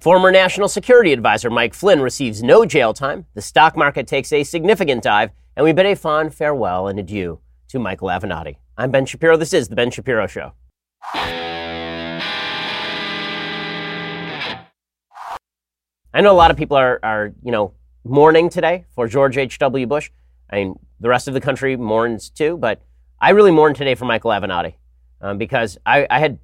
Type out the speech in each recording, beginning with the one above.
Former National Security Advisor Mike Flynn receives no jail time. The stock market takes a significant dive, and we bid a fond farewell and adieu to Michael Avenatti. I'm Ben Shapiro. This is The Ben Shapiro Show. I know a lot of people are, are, you know, mourning today for George H.W. Bush. I mean, the rest of the country mourns too, but I really mourn today for Michael Avenatti um, because I, I, had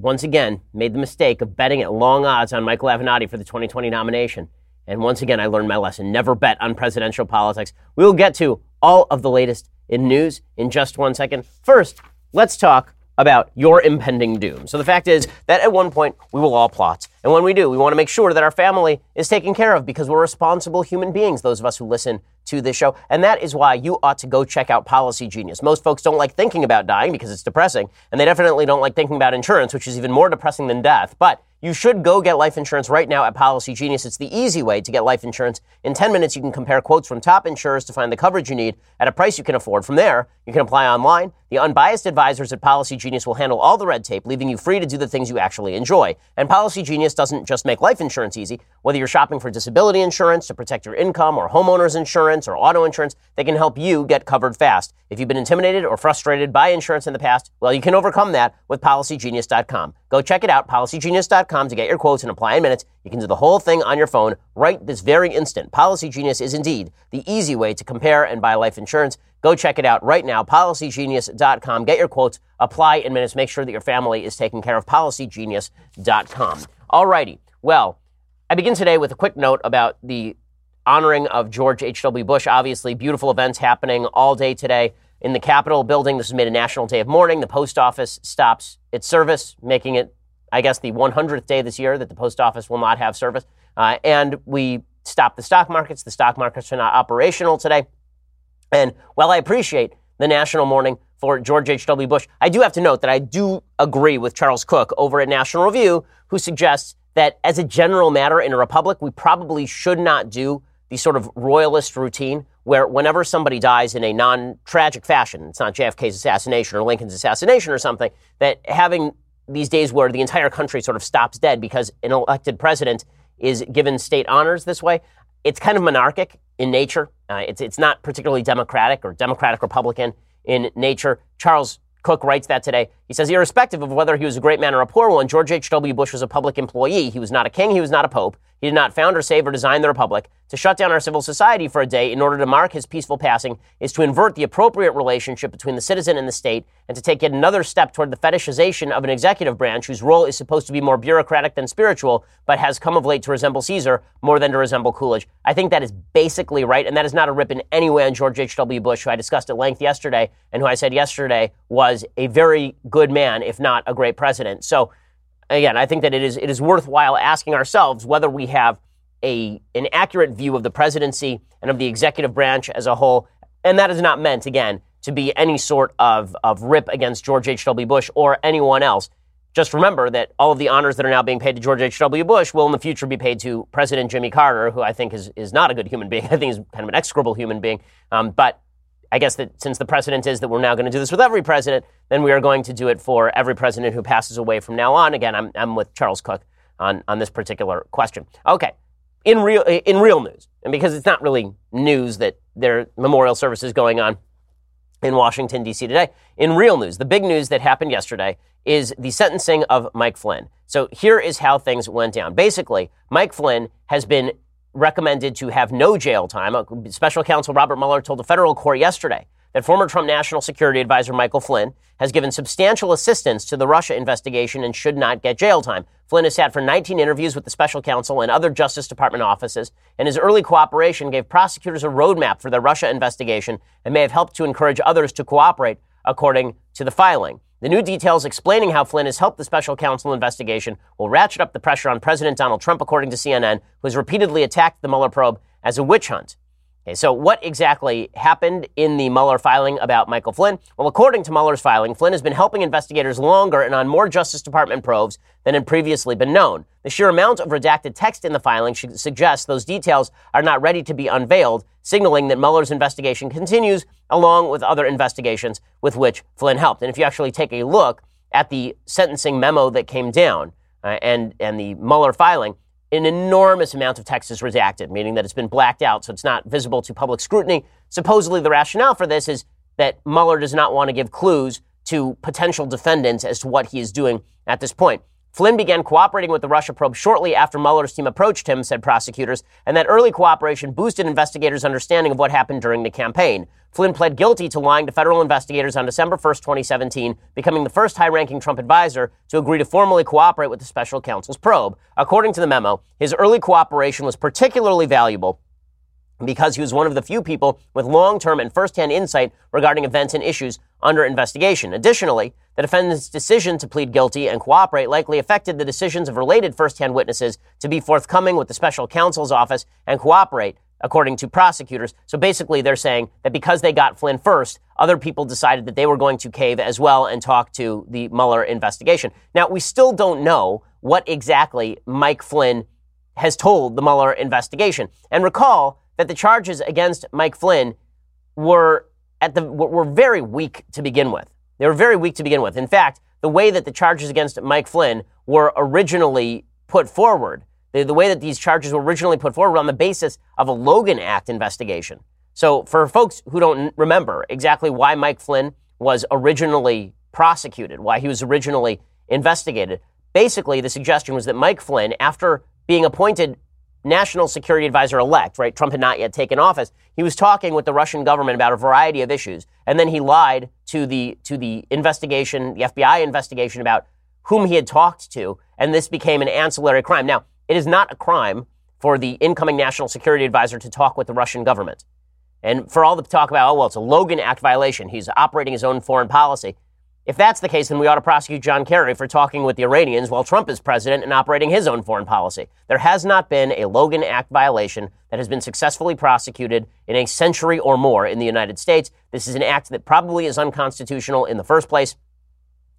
once again made the mistake of betting at long odds on Michael Avenatti for the 2020 nomination. And once again, I learned my lesson. Never bet on presidential politics. We will get to all of the latest in news in just one second. First, let's talk about your impending doom. So the fact is that at one point we will all plot. And when we do, we want to make sure that our family is taken care of because we're responsible human beings, those of us who listen to this show. And that is why you ought to go check out Policy Genius. Most folks don't like thinking about dying because it's depressing, and they definitely don't like thinking about insurance, which is even more depressing than death. But you should go get life insurance right now at Policy Genius. It's the easy way to get life insurance. In 10 minutes, you can compare quotes from top insurers to find the coverage you need at a price you can afford. From there, you can apply online. The unbiased advisors at Policy Genius will handle all the red tape, leaving you free to do the things you actually enjoy. And Policy Genius doesn't just make life insurance easy. Whether you're shopping for disability insurance to protect your income or homeowners insurance or auto insurance, they can help you get covered fast. If you've been intimidated or frustrated by insurance in the past, well, you can overcome that with PolicyGenius.com. Go check it out, PolicyGenius.com, to get your quotes and apply in minutes. You can do the whole thing on your phone right this very instant. Policy Genius is indeed the easy way to compare and buy life insurance. Go check it out right now, PolicyGenius.com. Get your quotes, apply in minutes. Make sure that your family is taken care of. PolicyGenius.com. All righty. Well, I begin today with a quick note about the honoring of George H.W. Bush. Obviously, beautiful events happening all day today in the Capitol building. This is made a national day of mourning. The post office stops its service, making it, I guess, the 100th day this year that the post office will not have service. Uh, and we stop the stock markets. The stock markets are not operational today. And while I appreciate the national mourning for George H.W. Bush, I do have to note that I do agree with Charles Cooke over at National Review, who suggests that as a general matter in a republic, we probably should not do the sort of royalist routine where whenever somebody dies in a non-tragic fashion, it's not JFK's assassination or Lincoln's assassination or something, that having these days where the entire country sort of stops dead because an elected president is given state honors this way, it's kind of monarchic in nature. Uh, it's, it's not particularly democratic or democratic republican in nature. Charles Cooke writes that today. He says, irrespective of whether he was a great man or a poor one, George H.W. Bush was a public employee. He was not a king, he was not a pope. He did not found or save or design the republic. To shut down our civil society for a day in order to mark his peaceful passing is to invert the appropriate relationship between the citizen and the state and to take yet another step toward the fetishization of an executive branch whose role is supposed to be more bureaucratic than spiritual, but has come of late to resemble Caesar more than to resemble Coolidge. I think that is basically right, and that is not a rip in any way on George H.W. Bush, who I discussed at length yesterday, and who I said yesterday was a very good man, if not a great president. So, again, I think that it is, it is worthwhile asking ourselves whether we have a, an accurate view of the presidency and of the executive branch as a whole. And that is not meant, again, to be any sort of, of rip against George H.W. Bush or anyone else. Just remember that all of the honors that are now being paid to George H.W. Bush will in the future be paid to President Jimmy Carter, who I think is, is not a good human being. I think he's kind of an execrable human being. Um, but I guess that since the precedent is that we're now going to do this with every president, then we are going to do it for every president who passes away from now on. Again, I'm, I'm with Charles Cooke on, on this particular question. Okay, in real in real news, and because it's not really news that there are memorial services going on in Washington D.C. today. In real news, the big news that happened yesterday is the sentencing of Mike Flynn. So here is how things went down. Basically, Mike Flynn has been recommended to have no jail time. Uh, special counsel Robert Mueller told a federal court yesterday that former Trump National Security Advisor Michael Flynn has given substantial assistance to the Russia investigation and should not get jail time. Flynn has sat for 19 interviews with the special counsel and other Justice Department offices, and his early cooperation gave prosecutors a roadmap for the Russia investigation and may have helped to encourage others to cooperate, according to the filing. The new details explaining how Flynn has helped the special counsel investigation will ratchet up the pressure on President Donald Trump, according to CNN, who has repeatedly attacked the Mueller probe as a witch hunt. Okay, so what exactly happened in the Mueller filing about Michael Flynn? Well, according to Mueller's filing, Flynn has been helping investigators longer and on more Justice Department probes than had previously been known. The sheer amount of redacted text in the filing suggests those details are not ready to be unveiled, signaling that Mueller's investigation continues along with other investigations with which Flynn helped. And if you actually take a look at the sentencing memo that came down uh, and, and the Mueller filing, an enormous amount of text is redacted, meaning that it's been blacked out, so it's not visible to public scrutiny. Supposedly, the rationale for this is that Mueller does not want to give clues to potential defendants as to what he is doing at this point. Flynn began cooperating with the Russia probe shortly after Mueller's team approached him, said prosecutors, and that early cooperation boosted investigators' understanding of what happened during the campaign. Flynn pled guilty to lying to federal investigators on December 1, 2017, becoming the first high ranking Trump advisor to agree to formally cooperate with the special counsel's probe. According to the memo, his early cooperation was particularly valuable because he was one of the few people with long term and first hand insight regarding events and issues under investigation. Additionally, the defendant's decision to plead guilty and cooperate likely affected the decisions of related first hand witnesses to be forthcoming with the special counsel's office and cooperate, according to prosecutors. So basically, they're saying that because they got Flynn first, other people decided that they were going to cave as well and talk to the Mueller investigation. Now, we still don't know what exactly Mike Flynn has told the Mueller investigation. And recall, that the charges against Mike Flynn were at the were very weak to begin with. They were very weak to begin with. In fact, the way that the charges against Mike Flynn were originally put forward, the, the way that these charges were originally put forward on the basis of a Logan Act investigation. So, for folks who don't remember exactly why Mike Flynn was originally prosecuted, why he was originally investigated, basically the suggestion was that Mike Flynn, after being appointed national security advisor elect, right? Trump had not yet taken office. He was talking with the Russian government about a variety of issues. And then he lied to the, to the investigation, the FBI investigation about whom he had talked to. And this became an ancillary crime. Now, it is not a crime for the incoming national security advisor to talk with the Russian government. And for all the talk about, oh, well, it's a Logan Act violation. He's operating his own foreign policy. If that's the case, then we ought to prosecute John Kerry for talking with the Iranians while Trump is president and operating his own foreign policy. There has not been a Logan Act violation that has been successfully prosecuted in a century or more in the United States. This is an act that probably is unconstitutional in the first place.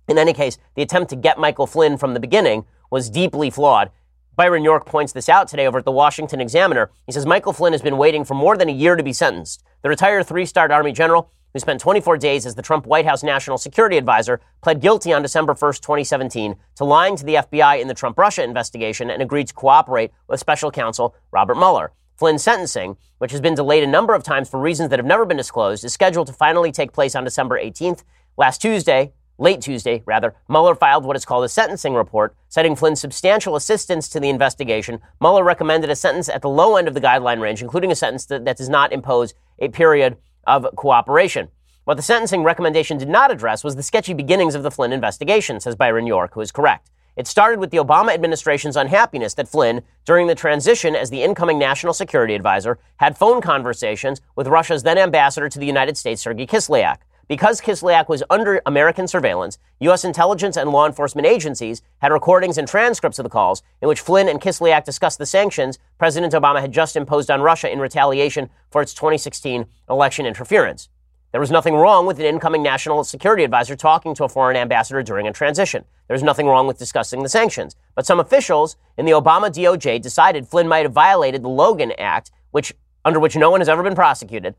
In any case, the attempt to get Michael Flynn from the beginning was deeply flawed. Byron York points this out today over at the Washington Examiner. He says Michael Flynn has been waiting for more than a year to be sentenced. The retired three star Army general who spent 24 days as the Trump White House National Security Advisor, pled guilty on December 1, 2017, to lying to the FBI in the Trump Russia investigation and agreed to cooperate with special counsel Robert Mueller. Flynn's sentencing, which has been delayed a number of times for reasons that have never been disclosed, is scheduled to finally take place on December 18th. Last Tuesday, late Tuesday, rather, Mueller filed what is called a sentencing report, citing Flynn's substantial assistance to the investigation. Mueller recommended a sentence at the low end of the guideline range, including a sentence that, that does not impose a period of cooperation. What the sentencing recommendation did not address was the sketchy beginnings of the Flynn investigation, says Byron York, who is correct. It started with the Obama administration's unhappiness that Flynn, during the transition as the incoming national security advisor, had phone conversations with Russia's then ambassador to the United States, Sergei Kislyak. Because Kislyak was under American surveillance, U.S. intelligence and law enforcement agencies had recordings and transcripts of the calls in which Flynn and Kislyak discussed the sanctions President Obama had just imposed on Russia in retaliation for its 2016 election interference. There was nothing wrong with an incoming national security advisor talking to a foreign ambassador during a transition. There was nothing wrong with discussing the sanctions. But some officials in the Obama DOJ decided Flynn might have violated the Logan Act, which under which no one has ever been prosecuted,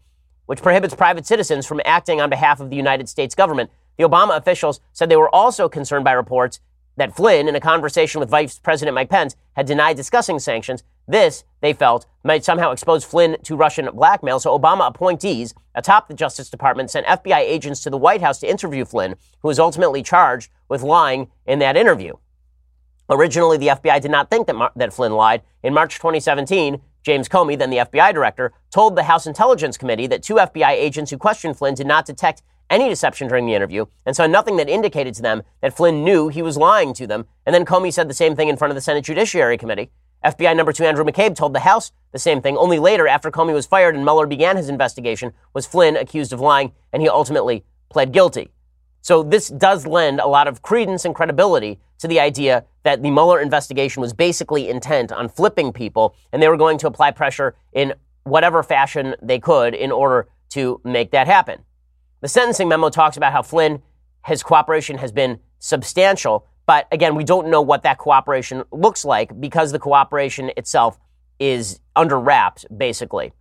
which prohibits private citizens from acting on behalf of the United States government. The Obama officials said they were also concerned by reports that Flynn, in a conversation with Vice President Mike Pence, had denied discussing sanctions. This, they felt, might somehow expose Flynn to Russian blackmail. So Obama appointees atop the Justice Department sent FBI agents to the White House to interview Flynn, who was ultimately charged with lying in that interview. Originally, the FBI did not think that, Mar- that Flynn lied. In March 2017, James Comey, then the FBI director, told the House Intelligence Committee that two FBI agents who questioned Flynn did not detect any deception during the interview and saw nothing that indicated to them that Flynn knew he was lying to them. And then Comey said the same thing in front of the Senate Judiciary Committee. FBI number two Andrew McCabe told the House the same thing. Only later, after Comey was fired and Mueller began his investigation, was Flynn accused of lying, and he ultimately pled guilty. So this does lend a lot of credence and credibility to the idea that the Mueller investigation was basically intent on flipping people, and they were going to apply pressure in whatever fashion they could in order to make that happen. The sentencing memo talks about how Flynn, his cooperation has been substantial, but again, we don't know what that cooperation looks like because the cooperation itself is under wraps, basically.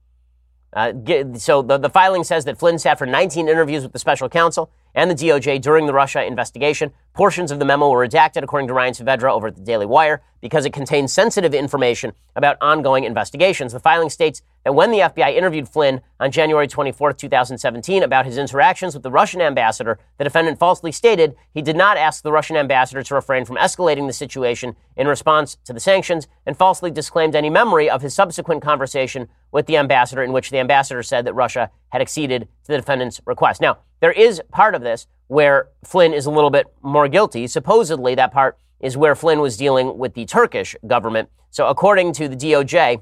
Uh, so the, the filing says that Flynn sat for 19 interviews with the special counsel and the DOJ during the Russia investigation. Portions of the memo were redacted, according to Ryan Saavedra over at the Daily Wire. because it contains sensitive information about ongoing investigations. The filing states that when the FBI interviewed Flynn on January 24, 2017, about his interactions with the Russian ambassador, the defendant falsely stated he did not ask the Russian ambassador to refrain from escalating the situation in response to the sanctions and falsely disclaimed any memory of his subsequent conversation with the ambassador in which the ambassador said that Russia had acceded to the defendant's request. Now, there is part of this where Flynn is a little bit more guilty. Supposedly, that part is where Flynn was dealing with the Turkish government. So, according to the DOJ,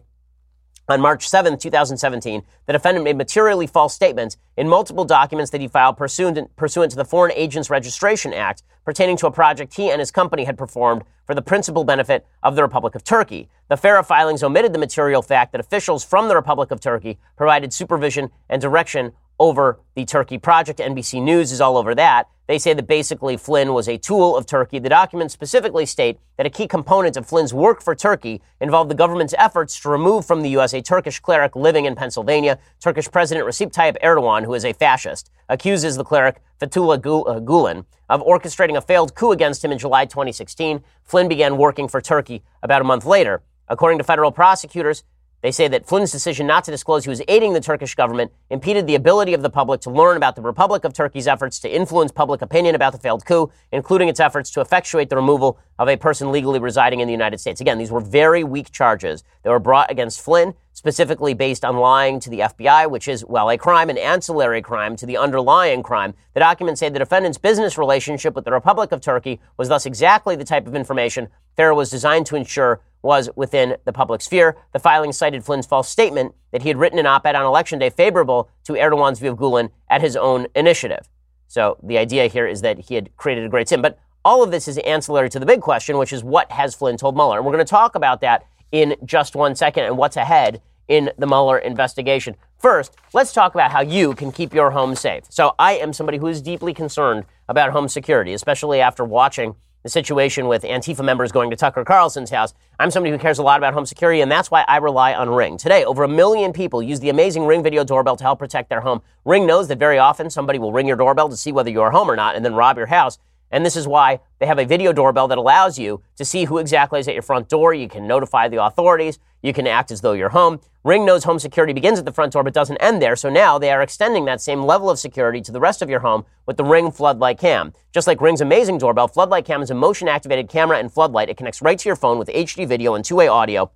on March 7, 2017, the defendant made materially false statements in multiple documents that he filed pursuant, pursuant to the Foreign Agents Registration Act pertaining to a project he and his company had performed for the principal benefit of the Republic of Turkey. The FARA filings omitted the material fact that officials from the Republic of Turkey provided supervision and direction over the Turkey project. NBC News is all over that. They say that basically Flynn was a tool of Turkey. The documents specifically state that a key component of Flynn's work for Turkey involved the government's efforts to remove from the U.S. a Turkish cleric living in Pennsylvania. Turkish President Recep Tayyip Erdogan, who is a fascist, accuses the cleric Fethullah uh, Gulen of orchestrating a failed coup against him in July 2016. Flynn began working for Turkey about a month later. According to federal prosecutors, they say that Flynn's decision not to disclose he was aiding the Turkish government impeded the ability of the public to learn about the Republic of Turkey's efforts to influence public opinion about the failed coup, including its efforts to effectuate the removal of a person legally residing in the United States. Again, these were very weak charges that were brought against Flynn, specifically based on lying to the FBI, which is, well, a crime, an ancillary crime to the underlying crime. The documents say the defendant's business relationship with the Republic of Turkey was thus exactly the type of information FARA was designed to ensure was within the public sphere. The filing cited Flynn's false statement that he had written an op ed on election day favorable to Erdogan's view of Gulen at his own initiative. So the idea here is that he had created a great sin. But all of this is ancillary to the big question, which is what has Flynn told Mueller? And we're going to talk about that in just one second and what's ahead in the Mueller investigation. First, let's talk about how you can keep your home safe. So I am somebody who is deeply concerned about home security, especially after watching the situation with Antifa members going to Tucker Carlson's house. I'm somebody who cares a lot about home security, and that's why I rely on Ring. Today, over a million people use the amazing Ring video doorbell to help protect their home. Ring knows that very often somebody will ring your doorbell to see whether you're home or not and then rob your house. And this is why they have a video doorbell that allows you to see who exactly is at your front door. You can notify the authorities. You can act as though you're home. Ring knows home security begins at the front door but doesn't end there. So now they are extending that same level of security to the rest of your home with the Ring Floodlight Cam. Just like Ring's amazing doorbell, Floodlight Cam is a motion activated camera and floodlight. It connects right to your phone with HD video and two way audio.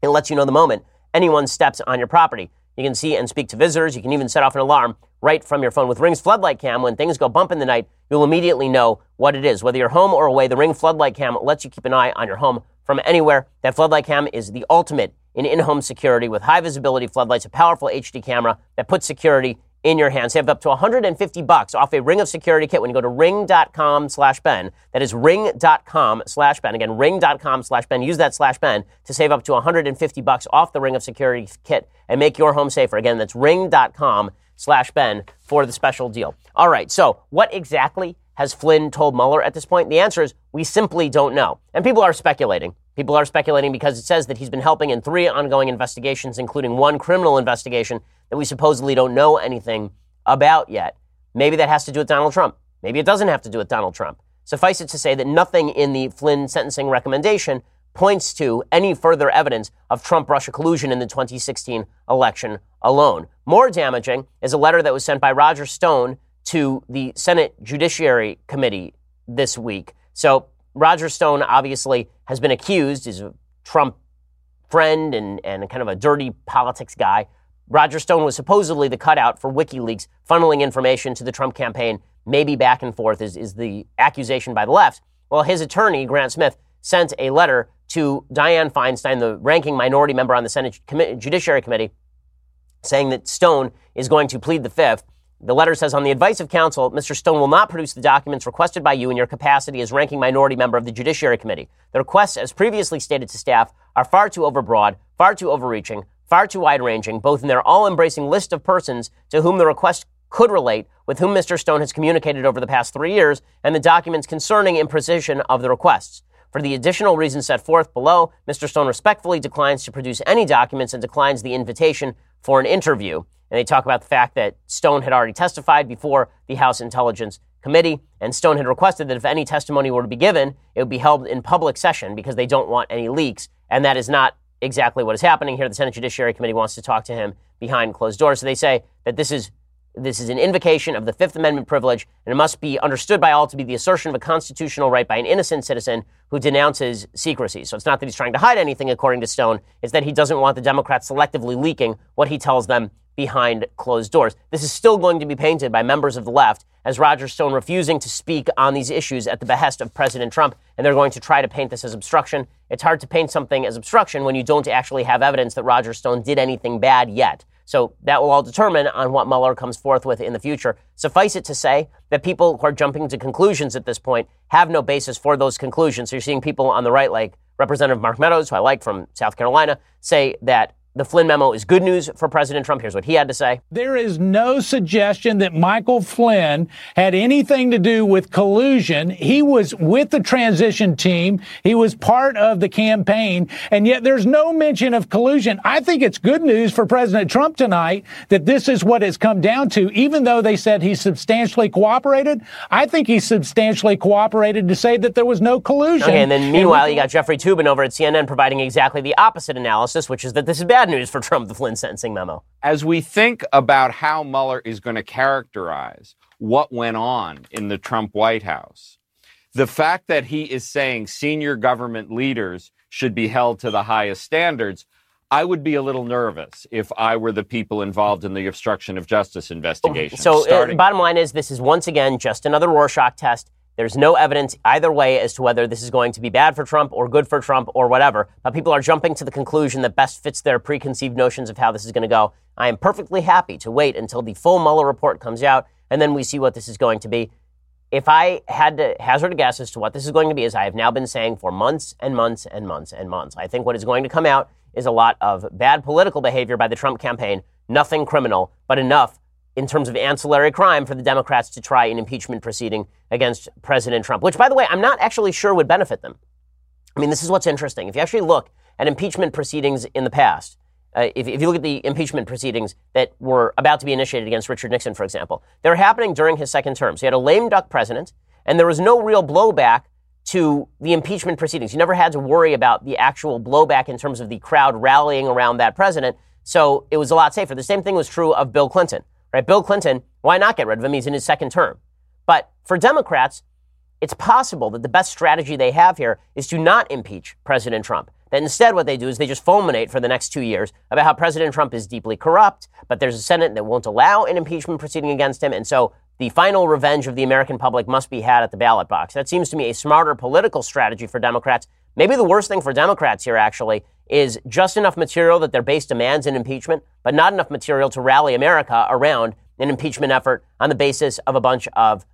It lets you know the moment anyone steps on your property. You can see and speak to visitors. You can even set off an alarm right from your phone. With Ring's floodlight cam, when things go bump in the night, you'll immediately know what it is. Whether you're home or away, the Ring floodlight cam lets you keep an eye on your home from anywhere. That floodlight cam is the ultimate in in-home security with high visibility floodlights, a powerful HD camera that puts security in your hand. Save up to 150 bucks off a Ring of Security kit when you go to ring.com slash Ben. That is ring.com slash Ben. Again, ring.com slash Ben. Use that slash Ben to save up to 150 bucks off the Ring of Security kit and make your home safer. Again, that's ring.com slash Ben for the special deal. All right. So what exactly has Flynn told Mueller at this point? The answer is we simply don't know. And people are speculating. People are speculating because it says that he's been helping in three ongoing investigations, including one criminal investigation that we supposedly don't know anything about yet. Maybe that has to do with Donald Trump. Maybe it doesn't have to do with Donald Trump. Suffice it to say that nothing in the Flynn sentencing recommendation points to any further evidence of Trump Russia collusion in the 2016 election alone. More damaging is a letter that was sent by Roger Stone to the Senate Judiciary Committee this week. So Roger Stone obviously has been accused, is a Trump friend and, and kind of a dirty politics guy. Roger Stone was supposedly the cutout for WikiLeaks funneling information to the Trump campaign, maybe back and forth, is, is the accusation by the left. Well, his attorney, Grant Smith, sent a letter to Dianne Feinstein, the ranking minority member on the Senate Judiciary Committee, saying that Stone is going to plead the fifth the letter says, on the advice of counsel, Mr. Stone will not produce the documents requested by you in your capacity as ranking minority member of the Judiciary Committee. The requests, as previously stated to staff, are far too overbroad, far too overreaching, far too wide ranging, both in their all embracing list of persons to whom the request could relate, with whom Mr. Stone has communicated over the past three years, and the documents concerning imprecision of the requests. For the additional reasons set forth below, Mr. Stone respectfully declines to produce any documents and declines the invitation for an interview. And they talk about the fact that Stone had already testified before the House Intelligence committee. And Stone had requested that if any testimony were to be given, it would be held in public session because they don't want any leaks. And that is not exactly what is happening here. The Senate Judiciary Committee wants to talk to him behind closed doors. So they say that this is this is an invocation of the Fifth Amendment privilege, and it must be understood by all to be the assertion of a constitutional right by an innocent citizen who denounces secrecy. So it's not that he's trying to hide anything, according to Stone, it's that he doesn't want the Democrats selectively leaking what he tells them behind closed doors. This is still going to be painted by members of the left as Roger Stone refusing to speak on these issues at the behest of President Trump, and they're going to try to paint this as obstruction. It's hard to paint something as obstruction when you don't actually have evidence that Roger Stone did anything bad yet. So that will all determine on what Mueller comes forth with in the future. Suffice it to say that people who are jumping to conclusions at this point have no basis for those conclusions. So you're seeing people on the right, like Representative Mark Meadows, who I like from South Carolina, say that the Flynn memo is good news for President Trump. Here's what he had to say. There is no suggestion that Michael Flynn had anything to do with collusion. He was with the transition team. He was part of the campaign. And yet there's no mention of collusion. I think it's good news for President Trump tonight that this is what it's come down to. Even though they said he substantially cooperated, I think he substantially cooperated to say that there was no collusion. Okay, and then meanwhile, you got Jeffrey Toobin over at CNN providing exactly the opposite analysis, which is that this is bad bad news for Trump, the Flynn sentencing memo. As we think about how Mueller is going to characterize what went on in the Trump White House, the fact that he is saying senior government leaders should be held to the highest standards, I would be a little nervous if I were the people involved in the obstruction of justice investigation. So, uh, bottom line is this is once again just another Rorschach test. There's no evidence either way as to whether this is going to be bad for Trump or good for Trump or whatever. But people are jumping to the conclusion that best fits their preconceived notions of how this is going to go. I am perfectly happy to wait until the full Mueller report comes out and then we see what this is going to be. If I had to hazard a guess as to what this is going to be, as I have now been saying for months and months and months and months, I think what is going to come out is a lot of bad political behavior by the Trump campaign, nothing criminal, but enough in terms of ancillary crime for the Democrats to try an impeachment proceeding against President Trump, which, by the way, I'm not actually sure would benefit them. I mean, this is what's interesting. If you actually look at impeachment proceedings in the past, uh, if, if, you look at the impeachment proceedings that were about to be initiated against Richard Nixon, for example, they were happening during his second term. So you had a lame duck president, and there was no real blowback to the impeachment proceedings. You never had to worry about the actual blowback in terms of the crowd rallying around that president. So it was a lot safer. The same thing was true of Bill Clinton right? Bill Clinton, why not get rid of him? He's in his second term. But for Democrats, it's possible that the best strategy they have here is to not impeach President Trump. That instead, what they do is they just fulminate for the next two years about how President Trump is deeply corrupt, but there's a Senate that won't allow an impeachment proceeding against him. And so the final revenge of the American public must be had at the ballot box. That seems to me a smarter political strategy for Democrats. Maybe the worst thing for Democrats here, actually, is just enough material that their base demands an impeachment, but not enough material to rally America around an impeachment effort on the basis of a bunch of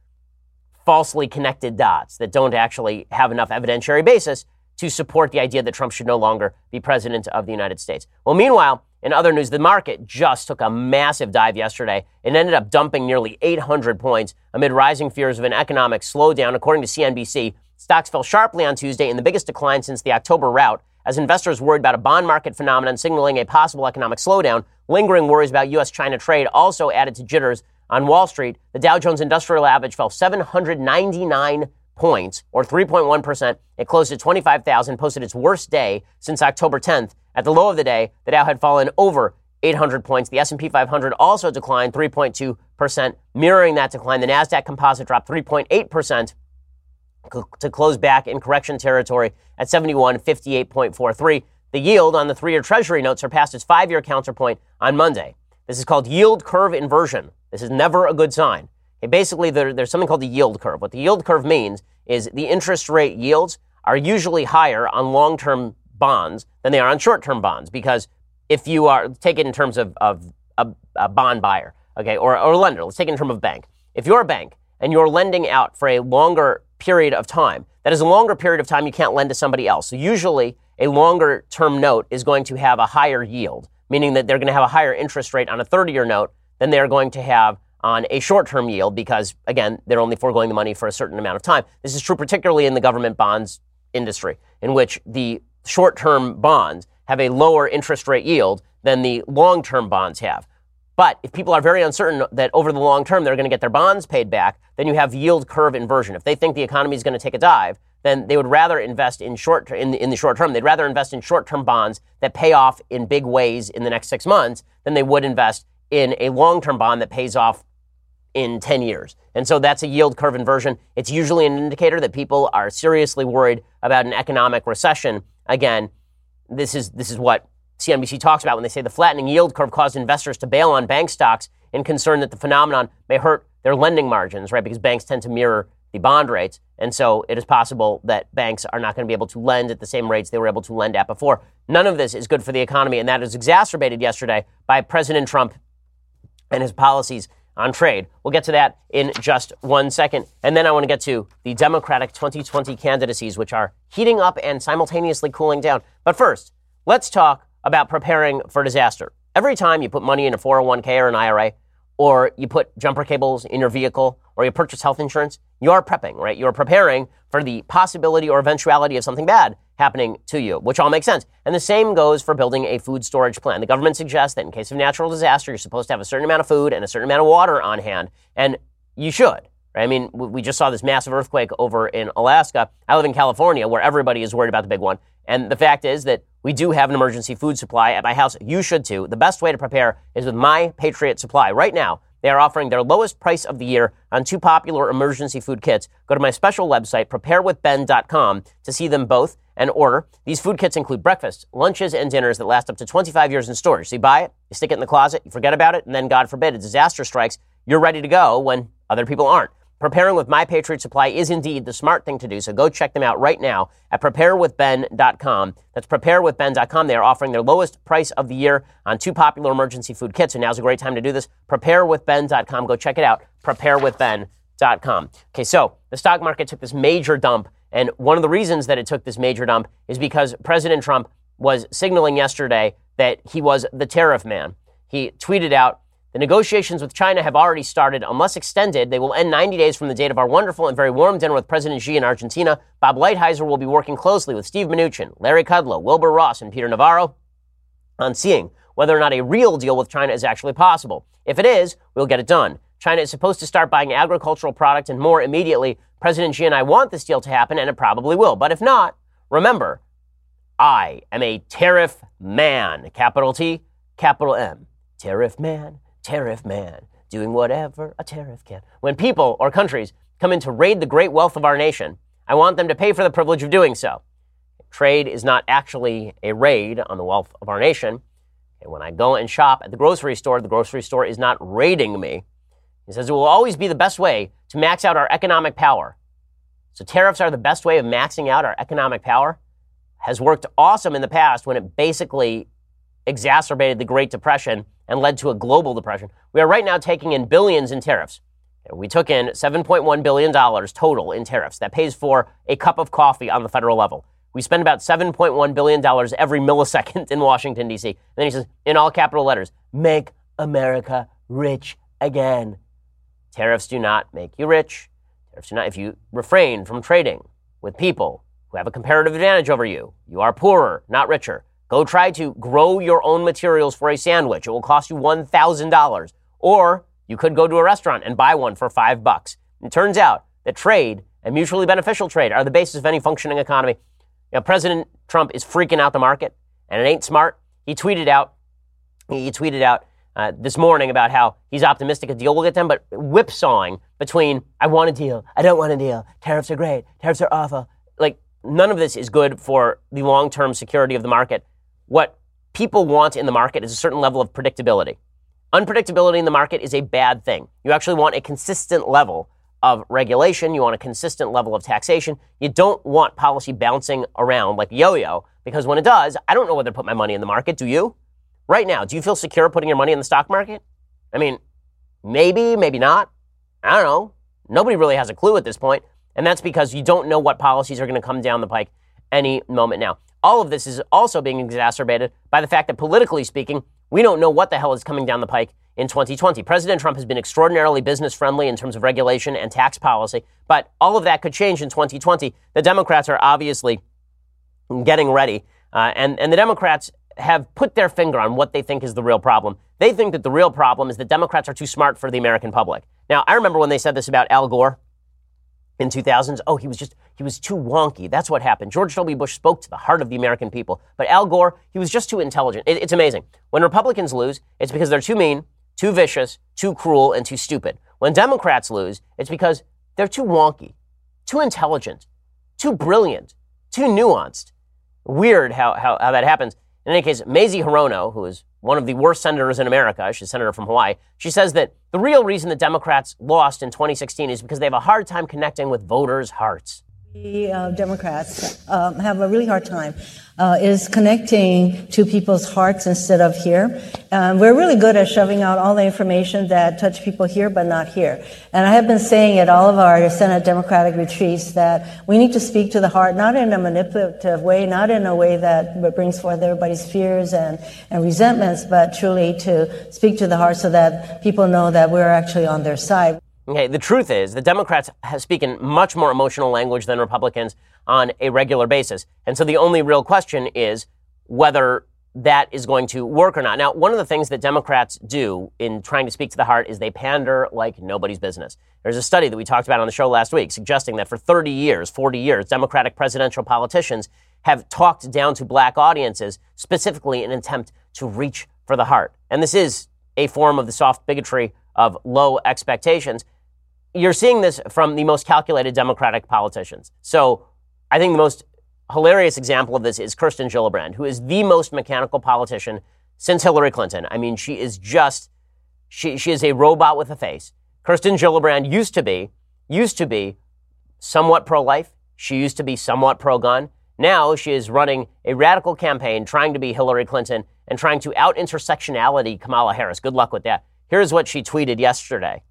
falsely connected dots that don't actually have enough evidentiary basis to support the idea that Trump should no longer be president of the United States. Well, meanwhile, in other news, the market just took a massive dive yesterday and ended up dumping nearly 800 points amid rising fears of an economic slowdown. According to CNBC, stocks fell sharply on Tuesday in the biggest decline since the October rout as investors worried about a bond market phenomenon signaling a possible economic slowdown. Lingering worries about U.S. China trade also added to jitters on Wall Street. The Dow Jones Industrial Average fell 799 points, or 3.1%. It closed at 25,000, posted its worst day since October 10th. At the low of the day, the Dow had fallen over 800 points. The S&P 500 also declined 3.2%, mirroring that decline. The Nasdaq Composite dropped 3.8% to close back in correction territory at 71.58.43. The yield on the three year Treasury note surpassed its five year counterpoint on Monday. This is called yield curve inversion. This is never a good sign. Okay, basically, there, there's something called the yield curve. What the yield curve means is the interest rate yields are usually higher on long term bonds than they are on short term bonds because if you are, take it in terms of, of a, a bond buyer, okay, or, or a lender, let's take it in terms of bank. If you're a bank and you're lending out for a longer period of time. That is a longer period of time you can't lend to somebody else. So usually a longer term note is going to have a higher yield, meaning that they're going to have a higher interest rate on a 30 year note than they're going to have on a short term yield because, again, they're only foregoing the money for a certain amount of time. This is true particularly in the government bonds industry, in which the short term bonds have a lower interest rate yield than the long term bonds have. But if people are very uncertain that over the long term they're going to get their bonds paid back, then you have yield curve inversion. If they think the economy is going to take a dive, then they would rather invest in short in the, in the short term. They'd rather invest in short term bonds that pay off in big ways in the next six months than they would invest in a long term bond that pays off in 10 years. And so that's a yield curve inversion. It's usually an indicator that people are seriously worried about an economic recession. Again, this is this is what CNBC talks about when they say the flattening yield curve caused investors to bail on bank stocks in concern that the phenomenon may hurt their lending margins, right? Because banks tend to mirror the bond rates. And so it is possible that banks are not going to be able to lend at the same rates they were able to lend at before. None of this is good for the economy, and that is exacerbated yesterday by President Trump and his policies on trade. We'll get to that in just one second. And then I want to get to the Democratic 2020 candidacies, which are heating up and simultaneously cooling down. But first, let's talk about preparing for disaster. Every time you put money in a 401k or an IRA, or you put jumper cables in your vehicle, or you purchase health insurance, you're prepping, right? You're preparing for the possibility or eventuality of something bad happening to you, which all makes sense. And the same goes for building a food storage plan. The government suggests that in case of natural disaster, you're supposed to have a certain amount of food and a certain amount of water on hand, and you should. I mean, we just saw this massive earthquake over in Alaska. I live in California, where everybody is worried about the big one. And the fact is that we do have an emergency food supply at my house. You should too. The best way to prepare is with My Patriot Supply. Right now, they are offering their lowest price of the year on two popular emergency food kits. Go to my special website, preparewithben.com, to see them both and order. These food kits include breakfasts, lunches, and dinners that last up to 25 years in storage. So you buy it, you stick it in the closet, you forget about it, and then, God forbid, a disaster strikes, you're ready to go when other people aren't. Preparing with My Patriot Supply is indeed the smart thing to do, so go check them out right now at preparewithben.com. That's preparewithben.com. They are offering their lowest price of the year on two popular emergency food kits, so now's a great time to do this. Preparewithben.com. Go check it out. Preparewithben.com. Okay, so the stock market took this major dump, and one of the reasons that it took this major dump is because President Trump was signaling yesterday that he was the tariff man. He tweeted out, the negotiations with China have already started. Unless extended, they will end 90 days from the date of our wonderful and very warm dinner with President Xi in Argentina. Bob Lighthizer will be working closely with Steve Mnuchin, Larry Kudlow, Wilbur Ross, and Peter Navarro on seeing whether or not a real deal with China is actually possible. If it is, we'll get it done. China is supposed to start buying agricultural product and more immediately. President Xi and I want this deal to happen, and it probably will. But if not, remember, I am a tariff man. Capital T, capital M. Tariff man tariff man, doing whatever a tariff can. When people or countries come in to raid the great wealth of our nation, I want them to pay for the privilege of doing so. Trade is not actually a raid on the wealth of our nation. And when I go and shop at the grocery store, the grocery store is not raiding me. He says it will always be the best way to max out our economic power. So tariffs are the best way of maxing out our economic power. Has worked awesome in the past when it basically exacerbated the Great Depression and led to a global depression. We are right now taking in billions in tariffs. We took in $7.1 billion total in tariffs. That pays for a cup of coffee on the federal level. We spend about $7.1 billion every millisecond in Washington, D.C. then he says, in all capital letters, make America rich again. Tariffs do not make you rich. Tariffs do not, if you refrain from trading with people who have a comparative advantage over you, you are poorer, not richer. Go try to grow your own materials for a sandwich. It will cost you $1,000. Or you could go to a restaurant and buy one for five bucks. It turns out that trade and mutually beneficial trade are the basis of any functioning economy. You know, President Trump is freaking out the market, and it ain't smart. He tweeted out, he tweeted out uh, this morning about how he's optimistic a deal will get done, but whipsawing between I want a deal, I don't want a deal, tariffs are great, tariffs are awful. Like none of this is good for the long-term security of the market. What people want in the market is a certain level of predictability. Unpredictability in the market is a bad thing. You actually want a consistent level of regulation. You want a consistent level of taxation. You don't want policy bouncing around like yo yo, because when it does, I don't know whether to put my money in the market. Do you? Right now, do you feel secure putting your money in the stock market? I mean, maybe, maybe not. I don't know. Nobody really has a clue at this point, And that's because you don't know what policies are going to come down the pike any moment now. All of this is also being exacerbated by the fact that politically speaking, we don't know what the hell is coming down the pike in 2020. President Trump has been extraordinarily business friendly in terms of regulation and tax policy, but all of that could change in 2020. The Democrats are obviously getting ready, uh, and, and the Democrats have put their finger on what they think is the real problem. They think that the real problem is that Democrats are too smart for the American public. Now, I remember when they said this about Al Gore in 2000s. Oh, he was just, he was too wonky. That's what happened. George W. Bush spoke to the heart of the American people. But Al Gore, he was just too intelligent. It, it's amazing. When Republicans lose, it's because they're too mean, too vicious, too cruel, and too stupid. When Democrats lose, it's because they're too wonky, too intelligent, too brilliant, too nuanced. Weird how, how, how that happens. In any case, Mazie Hirono, who is one of the worst senators in America, she's a senator from Hawaii, she says that the real reason the Democrats lost in 2016 is because they have a hard time connecting with voters' hearts. The uh, Democrats um, have a really hard time uh, is connecting to people's hearts instead of here. Um, we're really good at shoving out all the information that touch people here but not here. And I have been saying at all of our Senate Democratic retreats that we need to speak to the heart, not in a manipulative way, not in a way that brings forth everybody's fears and, and resentments, but truly to speak to the heart so that people know that we're actually on their side. Okay, the truth is the Democrats have speaking much more emotional language than Republicans on a regular basis. And so the only real question is whether that is going to work or not. Now, one of the things that Democrats do in trying to speak to the heart is they pander like nobody's business. There's a study that we talked about on the show last week suggesting that for 30 years, 40 years, Democratic presidential politicians have talked down to black audiences specifically in an attempt to reach for the heart. And this is a form of the soft bigotry of low expectations you're seeing this from the most calculated Democratic politicians. So I think the most hilarious example of this is Kirsten Gillibrand, who is the most mechanical politician since Hillary Clinton. I mean, she is just, she, she is a robot with a face. Kirsten Gillibrand used to be, used to be somewhat pro-life. She used to be somewhat pro-gun. Now she is running a radical campaign trying to be Hillary Clinton and trying to out intersectionality Kamala Harris. Good luck with that. Here's what she tweeted yesterday.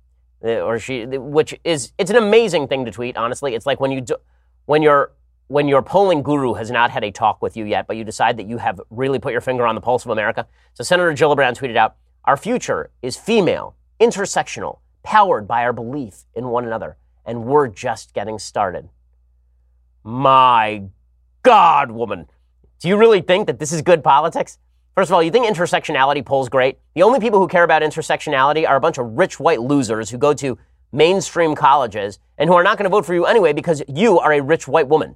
Uh, or she, which is it's an amazing thing to tweet. Honestly, it's like when you do, when your when your polling guru has not had a talk with you yet, but you decide that you have really put your finger on the pulse of America. So Senator Gillibrand tweeted out, "Our future is female, intersectional, powered by our belief in one another, and we're just getting started." My God, woman, do you really think that this is good politics? First of all, you think intersectionality polls great? The only people who care about intersectionality are a bunch of rich white losers who go to mainstream colleges and who are not going to vote for you anyway because you are a rich white woman.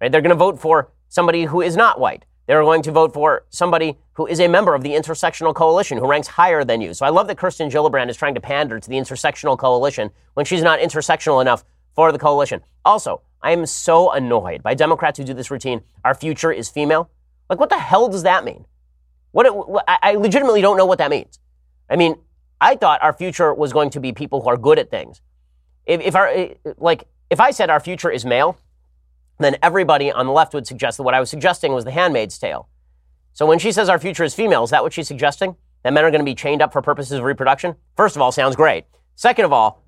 Right? They're going to vote for somebody who is not white. They're going to vote for somebody who is a member of the intersectional coalition who ranks higher than you. So I love that Kirsten Gillibrand is trying to pander to the intersectional coalition when she's not intersectional enough for the coalition. Also, I am so annoyed by Democrats who do this routine. Our future is female. Like, what the hell does that mean? What it, I legitimately don't know what that means. I mean, I thought our future was going to be people who are good at things. If, if our eh, like if I said our future is male, then everybody on the left would suggest that what I was suggesting was the Handmaid's Tale. So when she says our future is female, is that what she's suggesting? That men are going to be chained up for purposes of reproduction? First of all, sounds great. Second of all,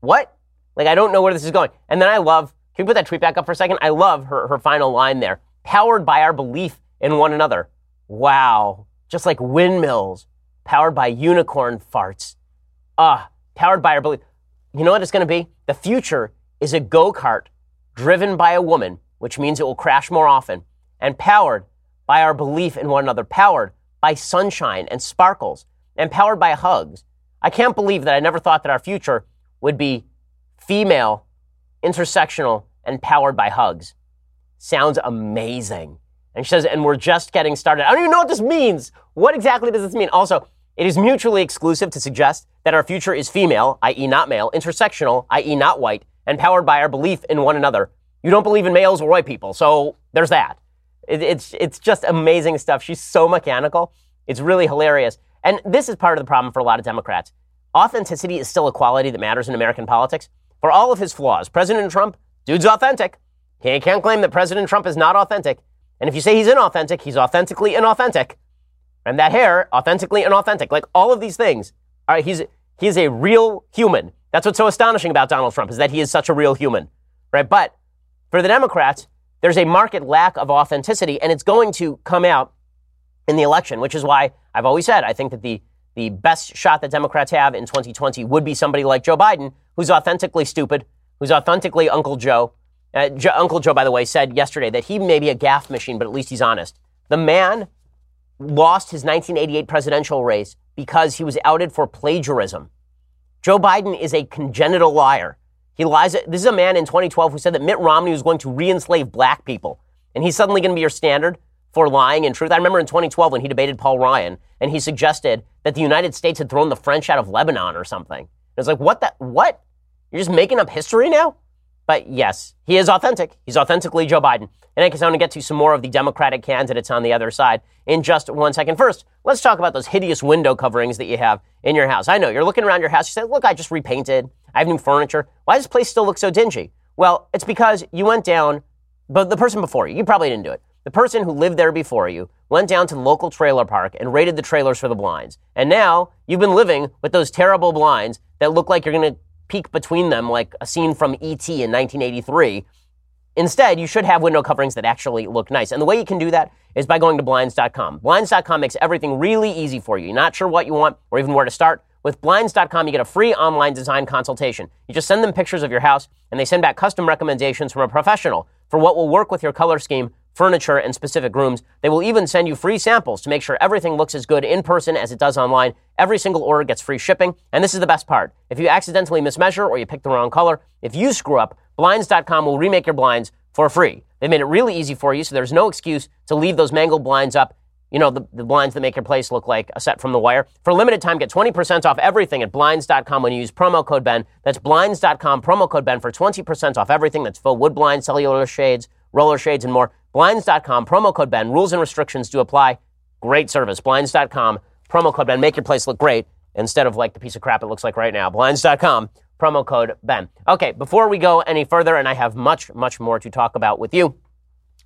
what? Like I don't know where this is going. And then I love. Can we put that tweet back up for a second? I love her her final line there. Powered by our belief in one another. Wow. Just like windmills powered by unicorn farts. Ah, powered by our belief. You know what it's going to be? The future is a go kart driven by a woman, which means it will crash more often, and powered by our belief in one another, powered by sunshine and sparkles, and powered by hugs. I can't believe that I never thought that our future would be female, intersectional, and powered by hugs. Sounds amazing. And she says, and we're just getting started. I don't even know what this means. What exactly does this mean? Also, it is mutually exclusive to suggest that our future is female, i.e., not male, intersectional, i.e., not white, and powered by our belief in one another. You don't believe in males or white people, so there's that. It, it's, it's just amazing stuff. She's so mechanical. It's really hilarious. And this is part of the problem for a lot of Democrats. Authenticity is still a quality that matters in American politics. For all of his flaws, President Trump, dude's authentic. He can't claim that President Trump is not authentic. And if you say he's inauthentic, he's authentically inauthentic. And that hair, authentically inauthentic. Like all of these things, all right, he's, he's a real human. That's what's so astonishing about Donald Trump is that he is such a real human, right? But for the Democrats, there's a marked lack of authenticity, and it's going to come out in the election, which is why I've always said I think that the, the best shot that Democrats have in 2020 would be somebody like Joe Biden, who's authentically stupid, who's authentically Uncle Joe, uh, Uncle Joe, by the way, said yesterday that he may be a gaffe machine, but at least he's honest. The man lost his 1988 presidential race because he was outed for plagiarism. Joe Biden is a congenital liar. He lies. This is a man in 2012 who said that Mitt Romney was going to re enslave black people. And he's suddenly going to be your standard for lying and truth. I remember in 2012 when he debated Paul Ryan and he suggested that the United States had thrown the French out of Lebanon or something. It's like, what the, what? You're just making up history now? But yes, he is authentic. He's authentically Joe Biden. And I guess I want to get to some more of the Democratic candidates on the other side in just one second. First, let's talk about those hideous window coverings that you have in your house. I know you're looking around your house. You say, look, I just repainted. I have new furniture. Why does this place still look so dingy? Well, it's because you went down, but the person before you, you probably didn't do it. The person who lived there before you went down to the local trailer park and raided the trailers for the blinds. And now you've been living with those terrible blinds that look like you're going to peek between them like a scene from E.T. in 1983. Instead, you should have window coverings that actually look nice. And the way you can do that is by going to blinds.com. Blinds.com makes everything really easy for you. You're not sure what you want or even where to start. With Blinds.com, you get a free online design consultation. You just send them pictures of your house, and they send back custom recommendations from a professional for what will work with your color scheme furniture, and specific rooms. They will even send you free samples to make sure everything looks as good in person as it does online. Every single order gets free shipping. And this is the best part. If you accidentally mismeasure or you pick the wrong color, if you screw up, Blinds.com will remake your blinds for free. They made it really easy for you, so there's no excuse to leave those mangled blinds up. You know, the, the blinds that make your place look like a set from the wire. For a limited time, get 20% off everything at Blinds.com when you use promo code BEN. That's Blinds.com, promo code BEN for 20% off everything that's faux wood blinds, cellular shades, roller shades, and more. Blinds.com, promo code Ben. Rules and restrictions do apply. Great service. Blinds.com, promo code Ben. Make your place look great instead of like the piece of crap it looks like right now. Blinds.com, promo code Ben. Okay, before we go any further, and I have much, much more to talk about with you,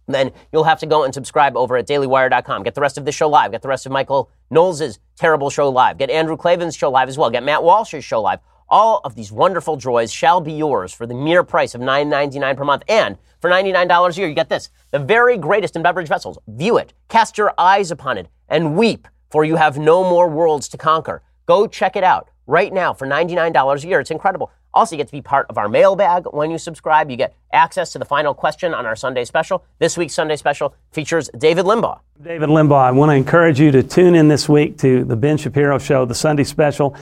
then you'll have to go and subscribe over at dailywire.com. Get the rest of this show live. Get the rest of Michael Knowles' terrible show live. Get Andrew Klavan's show live as well. Get Matt Walsh's show live. All of these wonderful joys shall be yours for the mere price of $9.99 per month. And for $99 a year, you get this the very greatest in beverage vessels. View it, cast your eyes upon it, and weep, for you have no more worlds to conquer. Go check it out right now for $99 a year. It's incredible. Also, you get to be part of our mailbag when you subscribe. You get access to the final question on our Sunday special. This week's Sunday special features David Limbaugh. David Limbaugh, I want to encourage you to tune in this week to the Ben Shapiro Show, the Sunday special.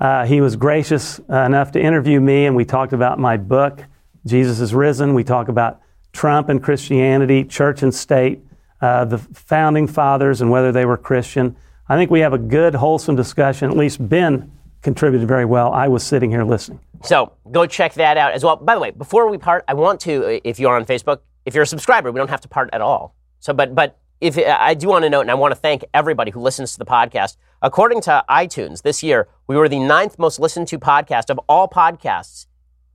Uh, he was gracious uh, enough to interview me, and we talked about my book, Jesus is Risen. We talk about Trump and Christianity, church and state, uh, the founding fathers, and whether they were Christian. I think we have a good, wholesome discussion. At least Ben contributed very well. I was sitting here listening. So go check that out as well. By the way, before we part, I want to, if you're on Facebook, if you're a subscriber, we don't have to part at all. So, but but if I do want to note, and I want to thank everybody who listens to the podcast. According to iTunes, this year we were the ninth most listened to podcast of all podcasts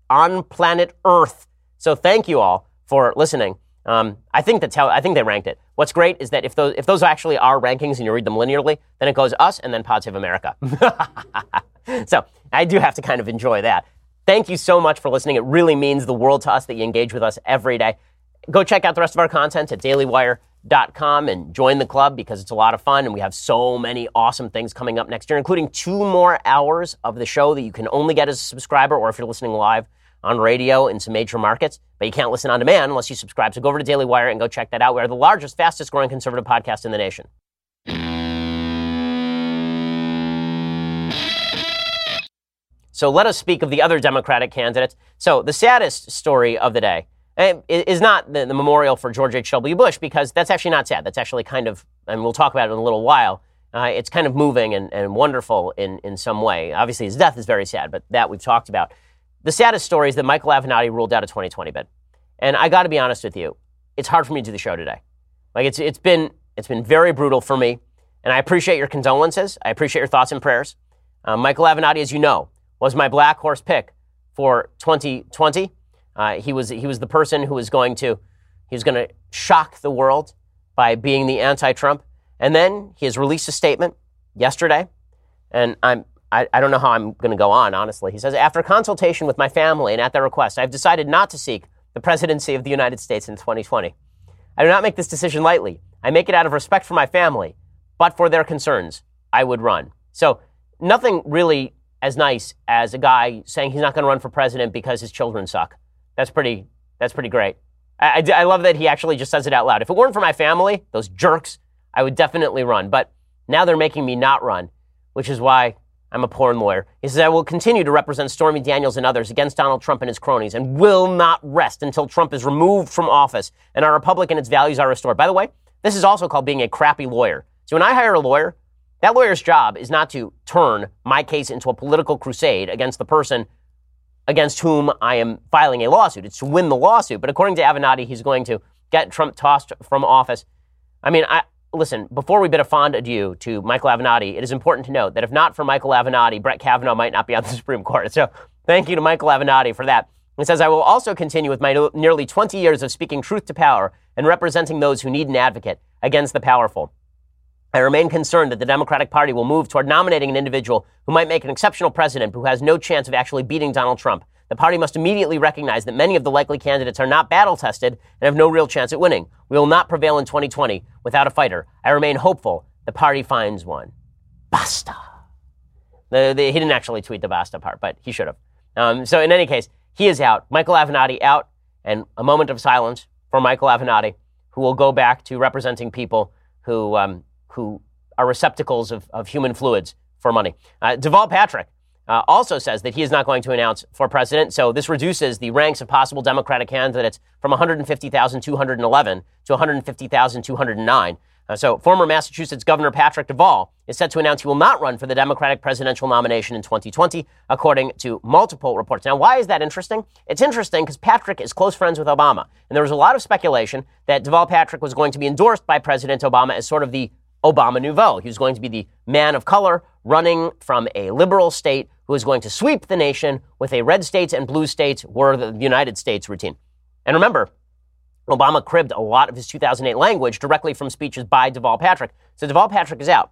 on planet Earth. So thank you all for listening. Um, I think that's how I think they ranked it. What's great is that if those if those actually are rankings and you read them linearly, then it goes us and then Pod Save America. so I do have to kind of enjoy that. Thank you so much for listening. It really means the world to us that you engage with us every day. Go check out the rest of our content at dailywire.com and join the club because it's a lot of fun and we have so many awesome things coming up next year, including two more hours of the show that you can only get as a subscriber or if you're listening live on radio in some major markets, but you can't listen on demand unless you subscribe. So go over to Daily Wire and go check that out. We are the largest, fastest growing conservative podcast in the nation. So let us speak of the other Democratic candidates. So the saddest story of the day is not the, the memorial for George H.W. Bush because that's actually not sad. That's actually kind of, and we'll talk about it in a little while. Uh, it's kind of moving and, and wonderful in, in some way. Obviously, his death is very sad, but that we've talked about. The saddest story is that Michael Avenatti ruled out a 2020 bid. And I got to be honest with you, it's hard for me to do the show today. Like it's it's been it's been very brutal for me, and I appreciate your condolences. I appreciate your thoughts and prayers. Uh, Michael Avenatti, as you know, was my black horse pick for 2020. Uh, he was he was the person who was going to he was going to shock the world by being the anti-Trump, and then he has released a statement yesterday, and I'm I, I don't know how I'm going to go on, honestly. He says, after consultation with my family and at their request, I've decided not to seek the presidency of the United States in 2020. I do not make this decision lightly. I make it out of respect for my family, but for their concerns, I would run. So, nothing really as nice as a guy saying he's not going to run for president because his children suck. That's pretty, that's pretty great. I, I, I love that he actually just says it out loud. If it weren't for my family, those jerks, I would definitely run. But now they're making me not run, which is why I'm a porn lawyer. He says, I will continue to represent Stormy Daniels and others against Donald Trump and his cronies and will not rest until Trump is removed from office and our republic and its values are restored. By the way, this is also called being a crappy lawyer. So when I hire a lawyer, that lawyer's job is not to turn my case into a political crusade against the person against whom I am filing a lawsuit. It's to win the lawsuit. But according to Avenatti, he's going to get Trump tossed from office. I mean, I, listen, before we bid a fond adieu to Michael Avenatti, it is important to note that if not for Michael Avenatti, Brett Kavanaugh might not be on the Supreme Court. So thank you to Michael Avenatti for that. He says, I will also continue with my nearly 20 years of speaking truth to power and representing those who need an advocate against the powerful. I remain concerned that the Democratic Party will move toward nominating an individual who might make an exceptional president who has no chance of actually beating Donald Trump. The party must immediately recognize that many of the likely candidates are not battle tested and have no real chance at winning. We will not prevail in 2020 without a fighter. I remain hopeful the party finds one. Basta. The, the, he didn't actually tweet the basta part, but he should have. Um, so, in any case, he is out. Michael Avenatti out, and a moment of silence for Michael Avenatti, who will go back to representing people who um, who are receptacles of, of human fluids for money. Uh, Deval Patrick uh, also says that he is not going to announce for president. So this reduces the ranks of possible Democratic candidates from 150,211 to 150,209. Uh, so former Massachusetts Governor Patrick Deval is set to announce he will not run for the Democratic presidential nomination in 2020, according to multiple reports. Now, why is that interesting? It's interesting because Patrick is close friends with Obama. And there was a lot of speculation that Deval Patrick was going to be endorsed by President Obama as sort of the Obama Nouveau. He was going to be the man of color running from a liberal state who was going to sweep the nation with a red states and blue states were the United States routine. And remember, Obama cribbed a lot of his 2008 language directly from speeches by Deval Patrick. So Deval Patrick is out.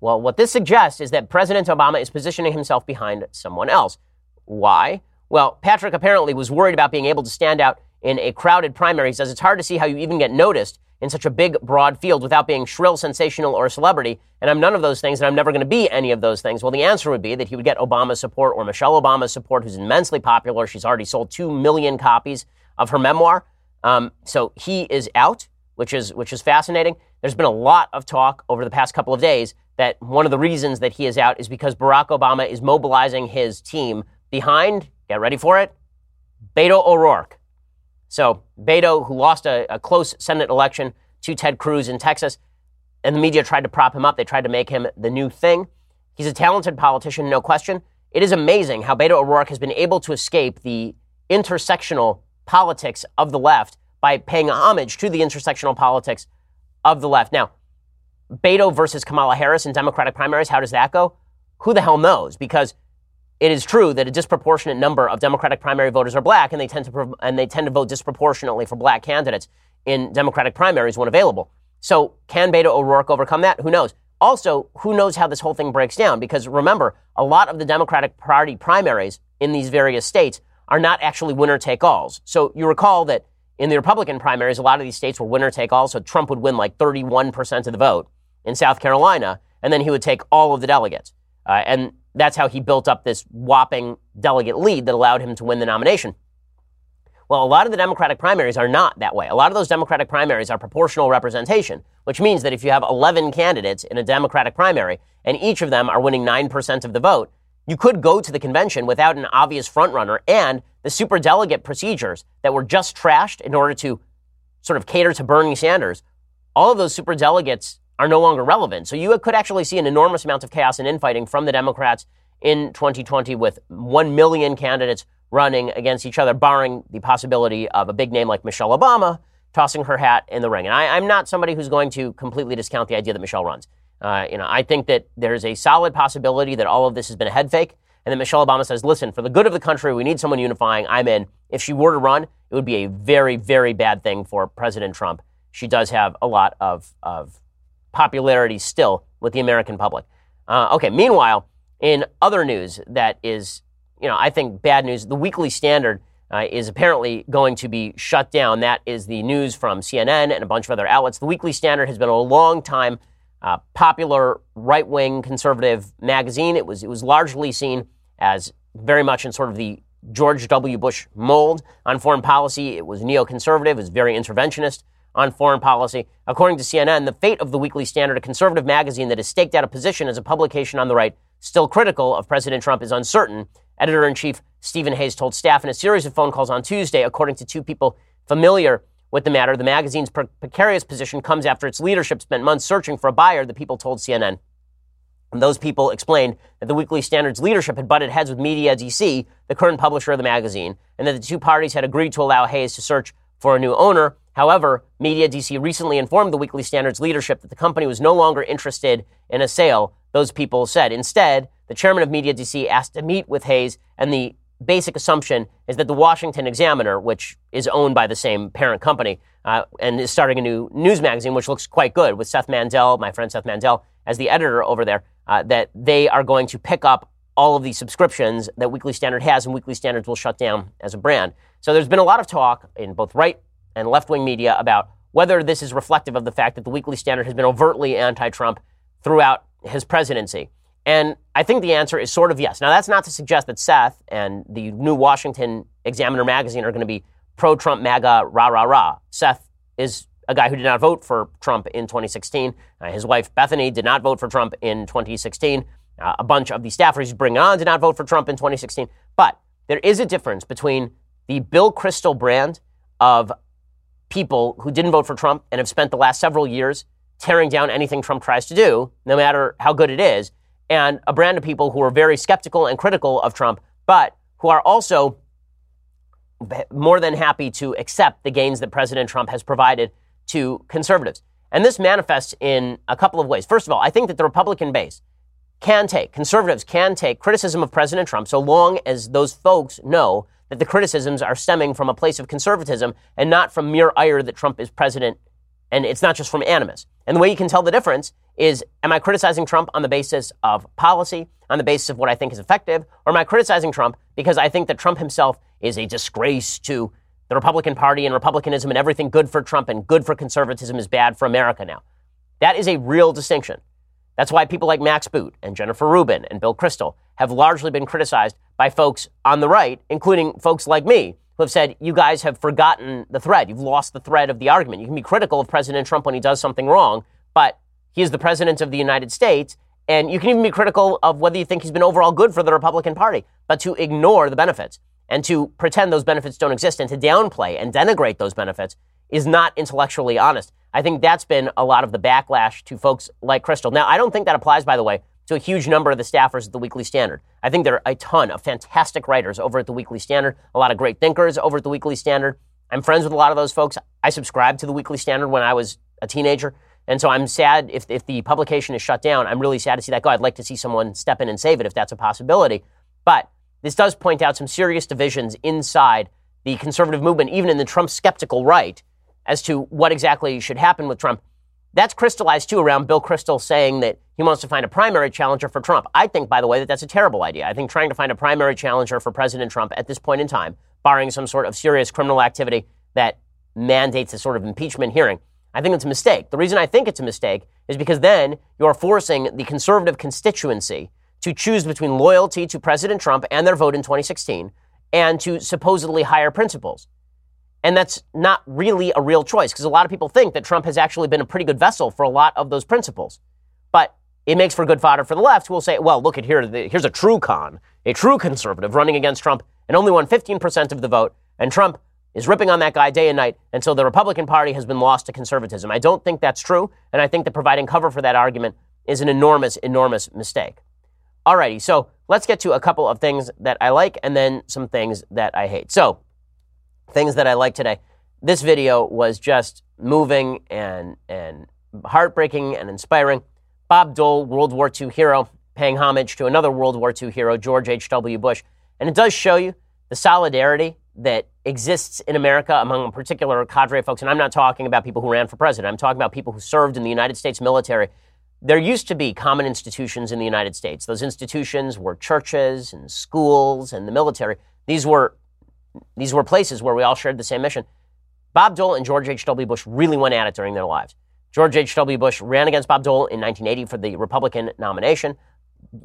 Well, what this suggests is that President Obama is positioning himself behind someone else. Why? Well, Patrick apparently was worried about being able to stand out in a crowded primary. He says it's hard to see how you even get noticed in such a big, broad field without being shrill, sensational, or a celebrity. And I'm none of those things, and I'm never going to be any of those things. Well, the answer would be that he would get Obama's support or Michelle Obama's support, who's immensely popular. She's already sold 2 million copies of her memoir. Um, so he is out, which is, which is fascinating. There's been a lot of talk over the past couple of days that one of the reasons that he is out is because Barack Obama is mobilizing his team behind, get ready for it, Beto O'Rourke. So Beto, who lost a, a close Senate election to Ted Cruz in Texas, and the media tried to prop him up. They tried to make him the new thing. He's a talented politician, no question. It is amazing how Beto O'Rourke has been able to escape the intersectional politics of the left by paying homage to the intersectional politics of the left. Now, Beto versus Kamala Harris in Democratic primaries, how does that go? Who the hell knows? Because it is true that a disproportionate number of Democratic primary voters are black, and they tend to and they tend to vote disproportionately for black candidates in Democratic primaries when available. So, can Beto O'Rourke overcome that? Who knows? Also, who knows how this whole thing breaks down? Because remember, a lot of the Democratic Party primaries in these various states are not actually winner take alls. So, you recall that in the Republican primaries, a lot of these states were winner take all. So, Trump would win like 31% of the vote in South Carolina, and then he would take all of the delegates. Uh, and that's how he built up this whopping delegate lead that allowed him to win the nomination. Well, a lot of the Democratic primaries are not that way. A lot of those Democratic primaries are proportional representation, which means that if you have 11 candidates in a Democratic primary and each of them are winning 9% of the vote, you could go to the convention without an obvious frontrunner and the superdelegate procedures that were just trashed in order to sort of cater to Bernie Sanders. All of those superdelegates are no longer relevant. So you could actually see an enormous amount of chaos and infighting from the Democrats in 2020 with 1 million candidates running against each other, barring the possibility of a big name like Michelle Obama tossing her hat in the ring. And I, am not somebody who's going to completely discount the idea that Michelle runs. Uh, you know, I think that there's a solid possibility that all of this has been a head fake, and that Michelle Obama says, "Listen, for the good of the country, we need someone unifying. I'm in." If she were to run, it would be a very, very bad thing for President Trump. She does have a lot of of popularity still with the American public. Uh, okay, meanwhile, in other news that is, you know, I think bad news, the Weekly Standard uh, is apparently going to be shut down. That is the news from CNN and a bunch of other outlets. The Weekly Standard has been a long time uh, popular right wing conservative magazine. It was, it was largely seen as very much in sort of the George W. Bush mold on foreign policy. It was neoconservative, it was very interventionist on foreign policy. According to CNN, the fate of the Weekly Standard, a conservative magazine that has staked out a position as a publication on the right, still critical of President Trump, is uncertain. Editor in chief Stephen Hayes told staff in a series of phone calls on Tuesday, according to two people familiar with the matter. The magazine's pre- precarious position comes after its leadership spent months searching for a buyer, the people told CNN. And those people explained that the Weekly Standard's leadership had butted heads with Media DC, the current publisher of the magazine, and that the two parties had agreed to allow Hayes to search for a new owner. However, Media DC recently informed the Weekly Standard's leadership that the company was no longer interested in a sale, those people said. Instead, the chairman of Media DC asked to meet with Hayes, and the basic assumption is that the Washington Examiner, which is owned by the same parent company, uh, and is starting a new news magazine, which looks quite good, with Seth Mandel, my friend Seth Mandel, as the editor over there, uh, that they are going to pick up all of the subscriptions that Weekly Standard has, and Weekly Standards will shut down as a brand. So there's been a lot of talk in both right and left wing media about whether this is reflective of the fact that the Weekly Standard has been overtly anti Trump throughout his presidency. And I think the answer is sort of yes. Now, that's not to suggest that Seth and the new Washington Examiner magazine are going to be pro Trump MAGA rah, rah, rah. Seth is a guy who did not vote for Trump in 2016. Uh, his wife, Bethany, did not vote for Trump in 2016. Uh, a bunch of the staffers he's bringing on did not vote for Trump in 2016. But there is a difference between the Bill Kristol brand of people who didn't vote for Trump and have spent the last several years tearing down anything Trump tries to do, no matter how good it is, and a brand of people who are very skeptical and critical of Trump, but who are also more than happy to accept the gains that President Trump has provided to conservatives. And this manifests in a couple of ways. First of all, I think that the Republican base can take, conservatives can take criticism of President Trump so long as those folks know that the criticisms are stemming from a place of conservatism and not from mere ire that Trump is president. And it's not just from animus. And the way you can tell the difference is am I criticizing Trump on the basis of policy, on the basis of what I think is effective, or am I criticizing Trump because I think that Trump himself is a disgrace to the Republican Party and Republicanism and everything good for Trump and good for conservatism is bad for America now? That is a real distinction. That's why people like Max Boot and Jennifer Rubin and Bill Kristol have largely been criticized by folks on the right, including folks like me, who have said, you guys have forgotten the thread. You've lost the thread of the argument. You can be critical of President Trump when he does something wrong, but he is the president of the United States. And you can even be critical of whether you think he's been overall good for the Republican Party, but to ignore the benefits and to pretend those benefits don't exist and to downplay and denigrate those benefits is not intellectually honest. I think that's been a lot of the backlash to folks like Kristol. Now, I don't think that applies, by the way, to a huge number of the staffers at the Weekly Standard. I think there are a ton of fantastic writers over at the Weekly Standard, a lot of great thinkers over at the Weekly Standard. I'm friends with a lot of those folks. I subscribed to the Weekly Standard when I was a teenager. And so I'm sad if, if the publication is shut down. I'm really sad to see that go. I'd like to see someone step in and save it if that's a possibility. But this does point out some serious divisions inside the conservative movement, even in the Trump skeptical right, as to what exactly should happen with Trump. That's crystallized too around Bill Kristol saying that he wants to find a primary challenger for Trump. I think, by the way, that that's a terrible idea. I think trying to find a primary challenger for President Trump at this point in time, barring some sort of serious criminal activity that mandates a sort of impeachment hearing, I think it's a mistake. The reason I think it's a mistake is because then you're forcing the conservative constituency to choose between loyalty to President Trump and their vote in 2016 and to supposedly higher principles. And that's not really a real choice because a lot of people think that Trump has actually been a pretty good vessel for a lot of those principles. But it makes for good fodder for the left who will say, well, look at here, here's a true con, a true conservative running against Trump and only won 15% of the vote. And Trump is ripping on that guy day and night until the Republican Party has been lost to conservatism. I don't think that's true, and I think that providing cover for that argument is an enormous, enormous mistake. Alrighty, so let's get to a couple of things that I like and then some things that I hate. So, things that I like today. This video was just moving and, and heartbreaking and inspiring. Bob Dole, World War II hero, paying homage to another World War II hero, George H.W. Bush. And it does show you the solidarity that exists in America among a particular cadre of folks, and I'm not talking about people who ran for president, I'm talking about people who served in the United States military. There used to be common institutions in the United States. Those institutions were churches and schools and the military. These were, these were places where we all shared the same mission. Bob Dole and George H.W. Bush really went at it during their lives. George H.W. Bush ran against Bob Dole in 1980 for the Republican nomination.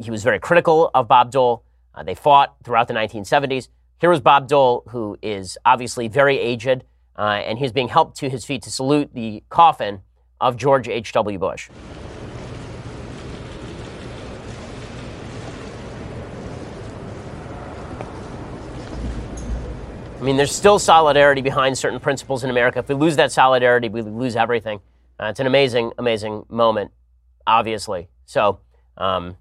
He was very critical of Bob Dole. Uh, they fought throughout the 1970s. Here was Bob Dole, who is obviously very aged, uh, and he's being helped to his feet to salute the coffin of George H.W. Bush. I mean, there's still solidarity behind certain principles in America. If we lose that solidarity, we lose everything. Uh, it's an amazing, amazing moment, obviously. So, um,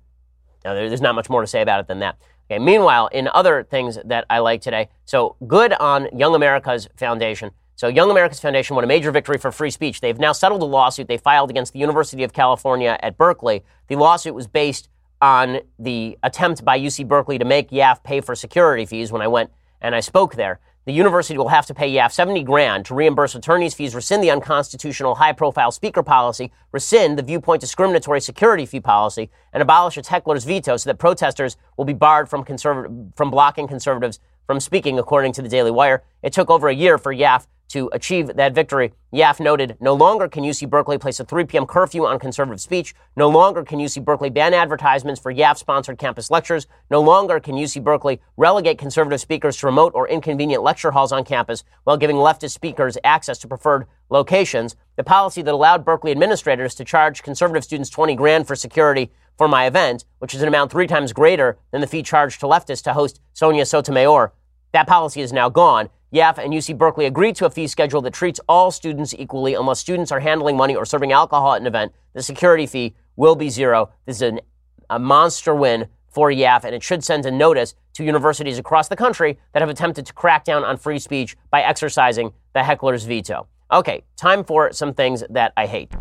there's not much more to say about it than that. Okay, meanwhile, in other things that I like today, so good on Young America's Foundation. So, Young America's Foundation won a major victory for free speech. They've now settled a lawsuit they filed against the University of California at Berkeley. The lawsuit was based on the attempt by UC Berkeley to make YAF pay for security fees when I went and I spoke there the university will have to pay YAF 70 grand to reimburse attorneys' fees, rescind the unconstitutional high profile speaker policy, rescind the viewpoint discriminatory security fee policy, and abolish its heckler's veto so that protesters will be barred from, conserv- from blocking conservatives from speaking, according to the Daily Wire. It took over a year for YAF to achieve that victory. YAF noted, no longer can UC Berkeley place a 3 p.m. curfew on conservative speech. No longer can UC Berkeley ban advertisements for YAF sponsored campus lectures. No longer can UC Berkeley relegate conservative speakers to remote or inconvenient lecture halls on campus while giving leftist speakers access to preferred locations. The policy that allowed Berkeley administrators to charge conservative students 20 grand for security for my event, which is an amount three times greater than the fee charged to leftists to host Sonia Sotomayor, that policy is now gone. YAF and UC Berkeley agreed to a fee schedule that treats all students equally unless students are handling money or serving alcohol at an event. The security fee will be zero. This is an, a monster win for YAF, and it should send a notice to universities across the country that have attempted to crack down on free speech by exercising the heckler's veto. Okay, time for some things that I hate.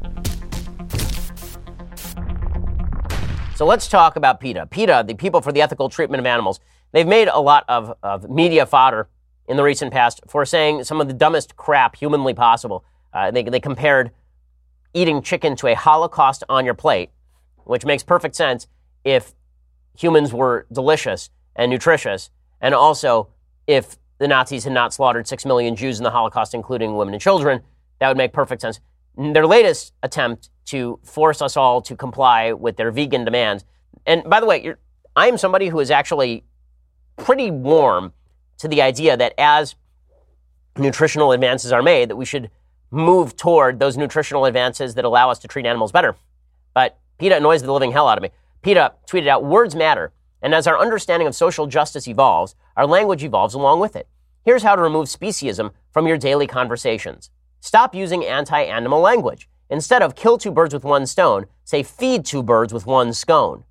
So let's talk about PETA. PETA, the People for the Ethical Treatment of Animals, they've made a lot of, of media fodder in the recent past for saying some of the dumbest crap humanly possible. Uh, they, they compared eating chicken to a Holocaust on your plate, which makes perfect sense if humans were delicious and nutritious, and also if the Nazis had not slaughtered six million Jews in the Holocaust, including women and children, that would make perfect sense. Their latest attempt to force us all to comply with their vegan demands. And by the way, I am somebody who is actually pretty warm to the idea that as nutritional advances are made, that we should move toward those nutritional advances that allow us to treat animals better. But PETA annoys the living hell out of me. PETA tweeted out, words matter. And as our understanding of social justice evolves, our language evolves along with it. Here's how to remove speciesism from your daily conversations. Stop using anti-animal language. Instead of kill two birds with one stone, say feed two birds with one scone.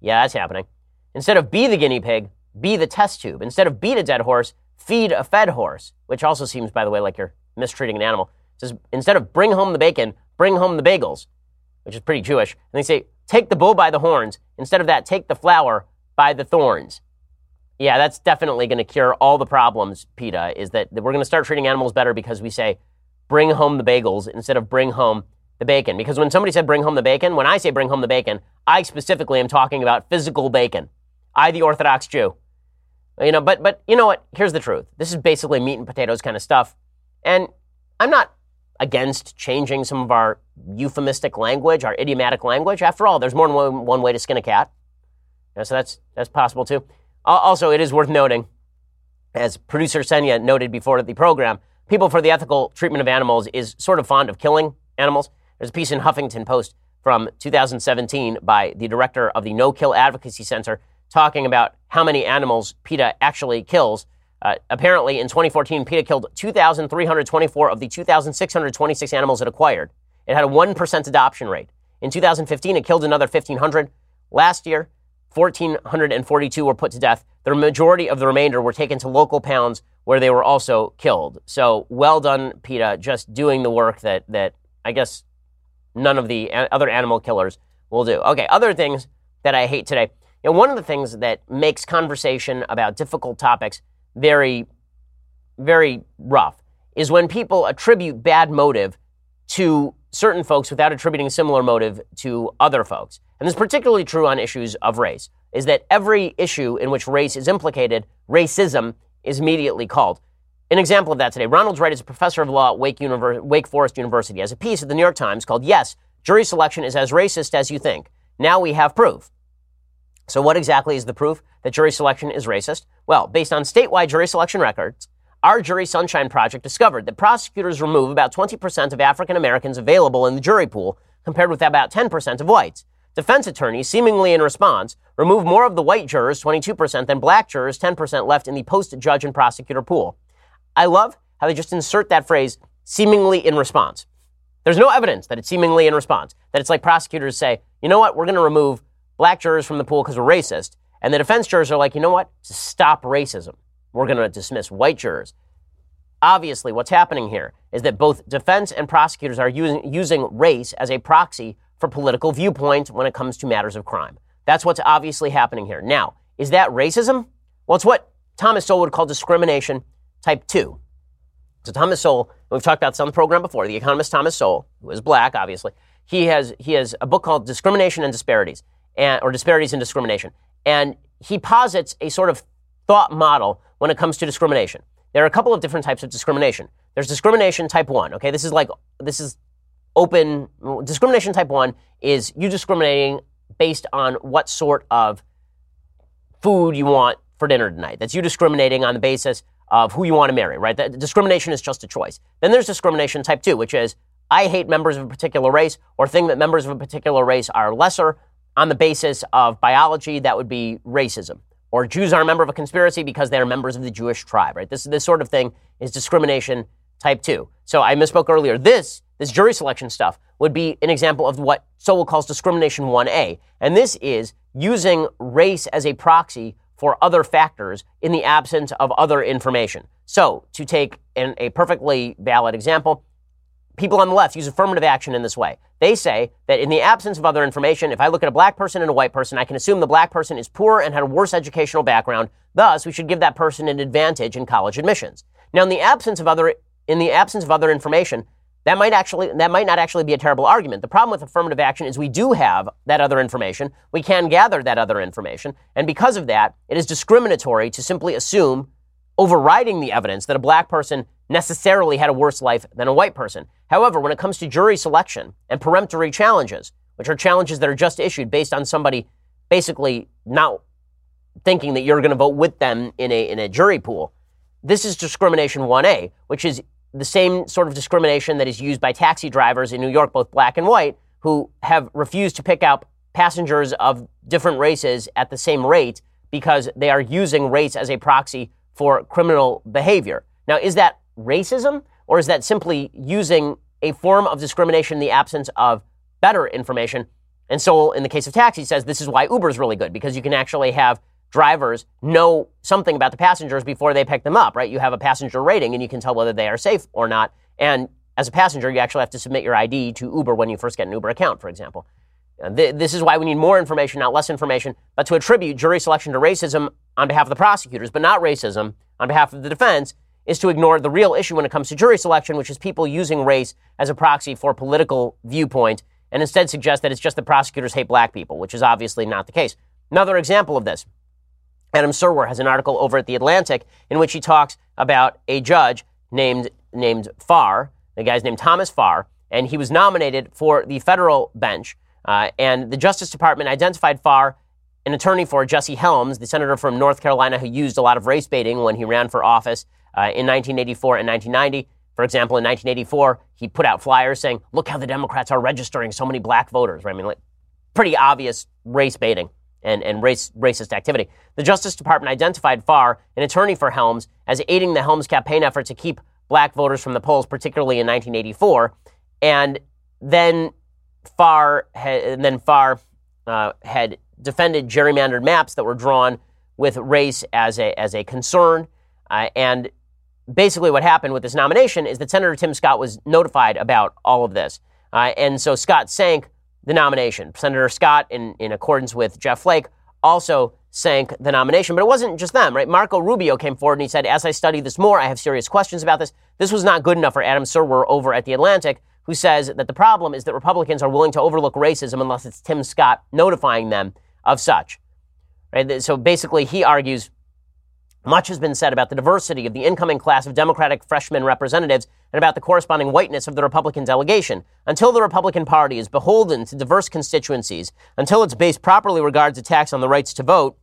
Yeah, that's happening. Instead of be the guinea pig, be the test tube. Instead of beat a dead horse, feed a fed horse, which also seems, by the way, like you're mistreating an animal. It says, instead of bring home the bacon, bring home the bagels, which is pretty Jewish. And they say, take the bull by the horns. Instead of that, take the flower by the thorns. Yeah, that's definitely going to cure all the problems, PETA, is that we're going to start treating animals better because we say, bring home the bagels instead of bring home the bacon. Because when somebody said bring home the bacon, when I say bring home the bacon, I specifically am talking about physical bacon. I, the Orthodox Jew. You know, but but you know what? Here's the truth. This is basically meat and potatoes kind of stuff. And I'm not against changing some of our euphemistic language, our idiomatic language. After all, there's more than one, one way to skin a cat. So that's that's possible too. Also, it is worth noting, as producer Senya noted before the program, People for the Ethical Treatment of Animals is sort of fond of killing animals. There's a piece in Huffington Post from 2017 by the director of the No Kill Advocacy Center talking about how many animals PETA actually kills. Uh, apparently, in 2014, PETA killed 2,324 of the 2,626 animals it acquired. It had a 1% adoption rate. In 2015, it killed another 1,500. Last year, 1,442 were put to death. The majority of the remainder were taken to local pounds where they were also killed. So well done, PETA, just doing the work that, that I guess none of the other animal killers will do. Okay, other things that I hate today. You know, one of the things that makes conversation about difficult topics very, very rough is when people attribute bad motive to certain folks without attributing similar motive to other folks. And this is particularly true on issues of race, is that every issue in which race is implicated, racism is immediately called. An example of that today, Ronald Wright is a professor of law at Wake, Univers- Wake Forest University, has a piece at the New York Times called Yes, Jury Selection is as Racist as You Think. Now we have proof. So, what exactly is the proof that jury selection is racist? Well, based on statewide jury selection records, our Jury Sunshine Project discovered that prosecutors remove about 20% of African Americans available in the jury pool, compared with about 10% of whites. Defense attorneys, seemingly in response, remove more of the white jurors, 22%, than black jurors, 10% left in the post judge and prosecutor pool. I love how they just insert that phrase, seemingly in response. There's no evidence that it's seemingly in response, that it's like prosecutors say, you know what, we're going to remove black jurors from the pool because we're racist. And the defense jurors are like, you know what, to stop racism we're going to dismiss white jurors. Obviously, what's happening here is that both defense and prosecutors are using, using race as a proxy for political viewpoint when it comes to matters of crime. That's what's obviously happening here. Now, is that racism? Well, it's what Thomas Sowell would call discrimination type 2. So Thomas Sowell, we've talked about this on the program before, the economist Thomas Sowell, who is black, obviously, he has, he has a book called Discrimination and Disparities, and, or Disparities in Discrimination. And he posits a sort of thought model when it comes to discrimination. There are a couple of different types of discrimination. There's discrimination type 1, okay? This is like this is open discrimination type 1 is you discriminating based on what sort of food you want for dinner tonight. That's you discriminating on the basis of who you want to marry, right? That discrimination is just a choice. Then there's discrimination type 2, which is I hate members of a particular race or think that members of a particular race are lesser on the basis of biology, that would be racism or Jews are a member of a conspiracy because they are members of the Jewish tribe, right? This, this sort of thing is discrimination type two. So I misspoke earlier. This, this jury selection stuff would be an example of what Sowell calls discrimination 1A. And this is using race as a proxy for other factors in the absence of other information. So to take an, a perfectly valid example, people on the left use affirmative action in this way. They say that in the absence of other information, if I look at a black person and a white person, I can assume the black person is poor and had a worse educational background. Thus, we should give that person an advantage in college admissions. Now, in the absence of other, in the absence of other information, that might actually, that might not actually be a terrible argument. The problem with affirmative action is we do have that other information. We can gather that other information. And because of that, it is discriminatory to simply assume overriding the evidence that a black person necessarily had a worse life than a white person. However, when it comes to jury selection and peremptory challenges, which are challenges that are just issued based on somebody basically not thinking that you're going to vote with them in a, in a jury pool, this is discrimination 1A, which is the same sort of discrimination that is used by taxi drivers in New York, both black and white, who have refused to pick up passengers of different races at the same rate because they are using race as a proxy for criminal behavior. Now, is that racism, or is that simply using a form of discrimination in the absence of better information? And so, in the case of taxi, says this is why Uber is really good because you can actually have drivers know something about the passengers before they pick them up, right? You have a passenger rating and you can tell whether they are safe or not. And as a passenger, you actually have to submit your ID to Uber when you first get an Uber account, for example. Th- this is why we need more information, not less information, but to attribute jury selection to racism on behalf of the prosecutors, but not racism on behalf of the defense, is to ignore the real issue when it comes to jury selection, which is people using race as a proxy for political viewpoint, and instead suggest that it's just the prosecutors hate black people, which is obviously not the case. Another example of this Adam Serwer has an article over at The Atlantic in which he talks about a judge named, named Farr. The guy's named Thomas Farr, and he was nominated for the federal bench. Uh, and the Justice Department identified Farr an attorney for Jesse Helms, the senator from North Carolina who used a lot of race baiting when he ran for office uh, in 1984 and 1990. For example, in 1984, he put out flyers saying, "Look how the Democrats are registering so many black voters." Right? I mean, like, pretty obvious race baiting and, and race, racist activity. The Justice Department identified Farr, an attorney for Helms, as aiding the Helms campaign effort to keep black voters from the polls, particularly in 1984. And then Farr, had, then Farr uh, had defended gerrymandered maps that were drawn with race as a as a concern, uh, and basically what happened with this nomination is that Senator Tim Scott was notified about all of this. Uh, and so Scott sank the nomination. Senator Scott, in, in accordance with Jeff Flake, also sank the nomination. But it wasn't just them, right? Marco Rubio came forward and he said, As I study this more, I have serious questions about this. This was not good enough for Adam Serwer over at The Atlantic, who says that the problem is that Republicans are willing to overlook racism unless it's Tim Scott notifying them of such. Right? So basically, he argues much has been said about the diversity of the incoming class of Democratic freshman representatives and about the corresponding whiteness of the Republican delegation. Until the Republican Party is beholden to diverse constituencies, until its base properly regards attacks on the rights to vote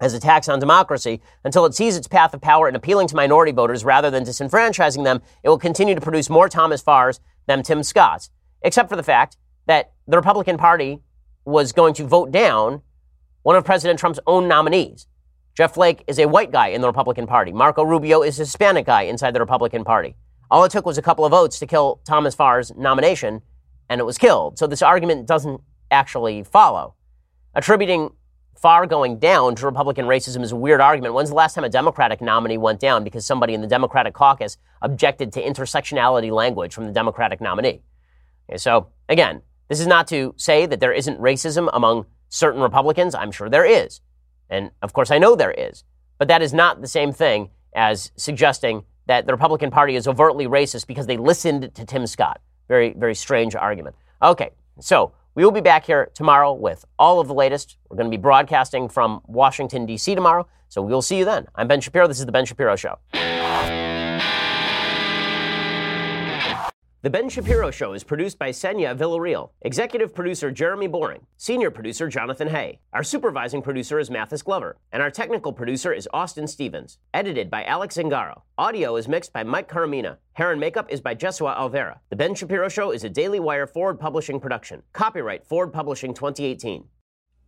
as attacks on democracy until it sees its path of power in appealing to minority voters rather than disenfranchising them. It will continue to produce more Thomas Farrs than Tim Scotts, except for the fact that the Republican Party was going to vote down one of President Trump's own nominees. Jeff Flake is a white guy in the Republican Party. Marco Rubio is a Hispanic guy inside the Republican Party. All it took was a couple of votes to kill Thomas Farr's nomination, and it was killed. So this argument doesn't actually follow. Attributing Farr going down to Republican racism is a weird argument. When's the last time a Democratic nominee went down because somebody in the Democratic caucus objected to intersectionality language from the Democratic nominee? Okay, so, again, this is not to say that there isn't racism among certain Republicans. I'm sure there is. And of course, I know there is. But that is not the same thing as suggesting that the Republican Party is overtly racist because they listened to Tim Scott. Very, very strange argument. Okay, so we will be back here tomorrow with all of the latest. We're going to be broadcasting from Washington, D.C. tomorrow. So we'll see you then. I'm Ben Shapiro. This is The Ben Shapiro Show. The Ben Shapiro Show is produced by Senya Villarreal, executive producer Jeremy Boring, senior producer Jonathan Hay. Our supervising producer is Mathis Glover, and our technical producer is Austin Stevens. Edited by Alex Zingaro. Audio is mixed by Mike Coromina. Hair and makeup is by Jesua Alvera. The Ben Shapiro Show is a Daily Wire Forward Publishing production. Copyright Forward Publishing 2018.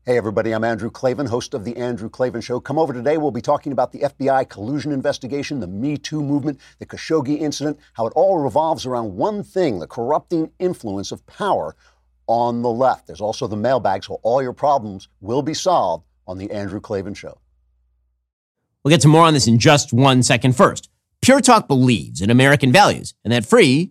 Hey, everybody, I'm Andrew Klavan, host of The Andrew Klavan Show. Come over today. We'll be talking about the FBI collusion investigation, the Me Too movement, the Khashoggi incident, how it all revolves around one thing the corrupting influence of power on the left. There's also the mailbag, so all your problems will be solved on The Andrew Klavan Show. We'll get to more on this in just one second. First, Pure Talk believes in American values, and that free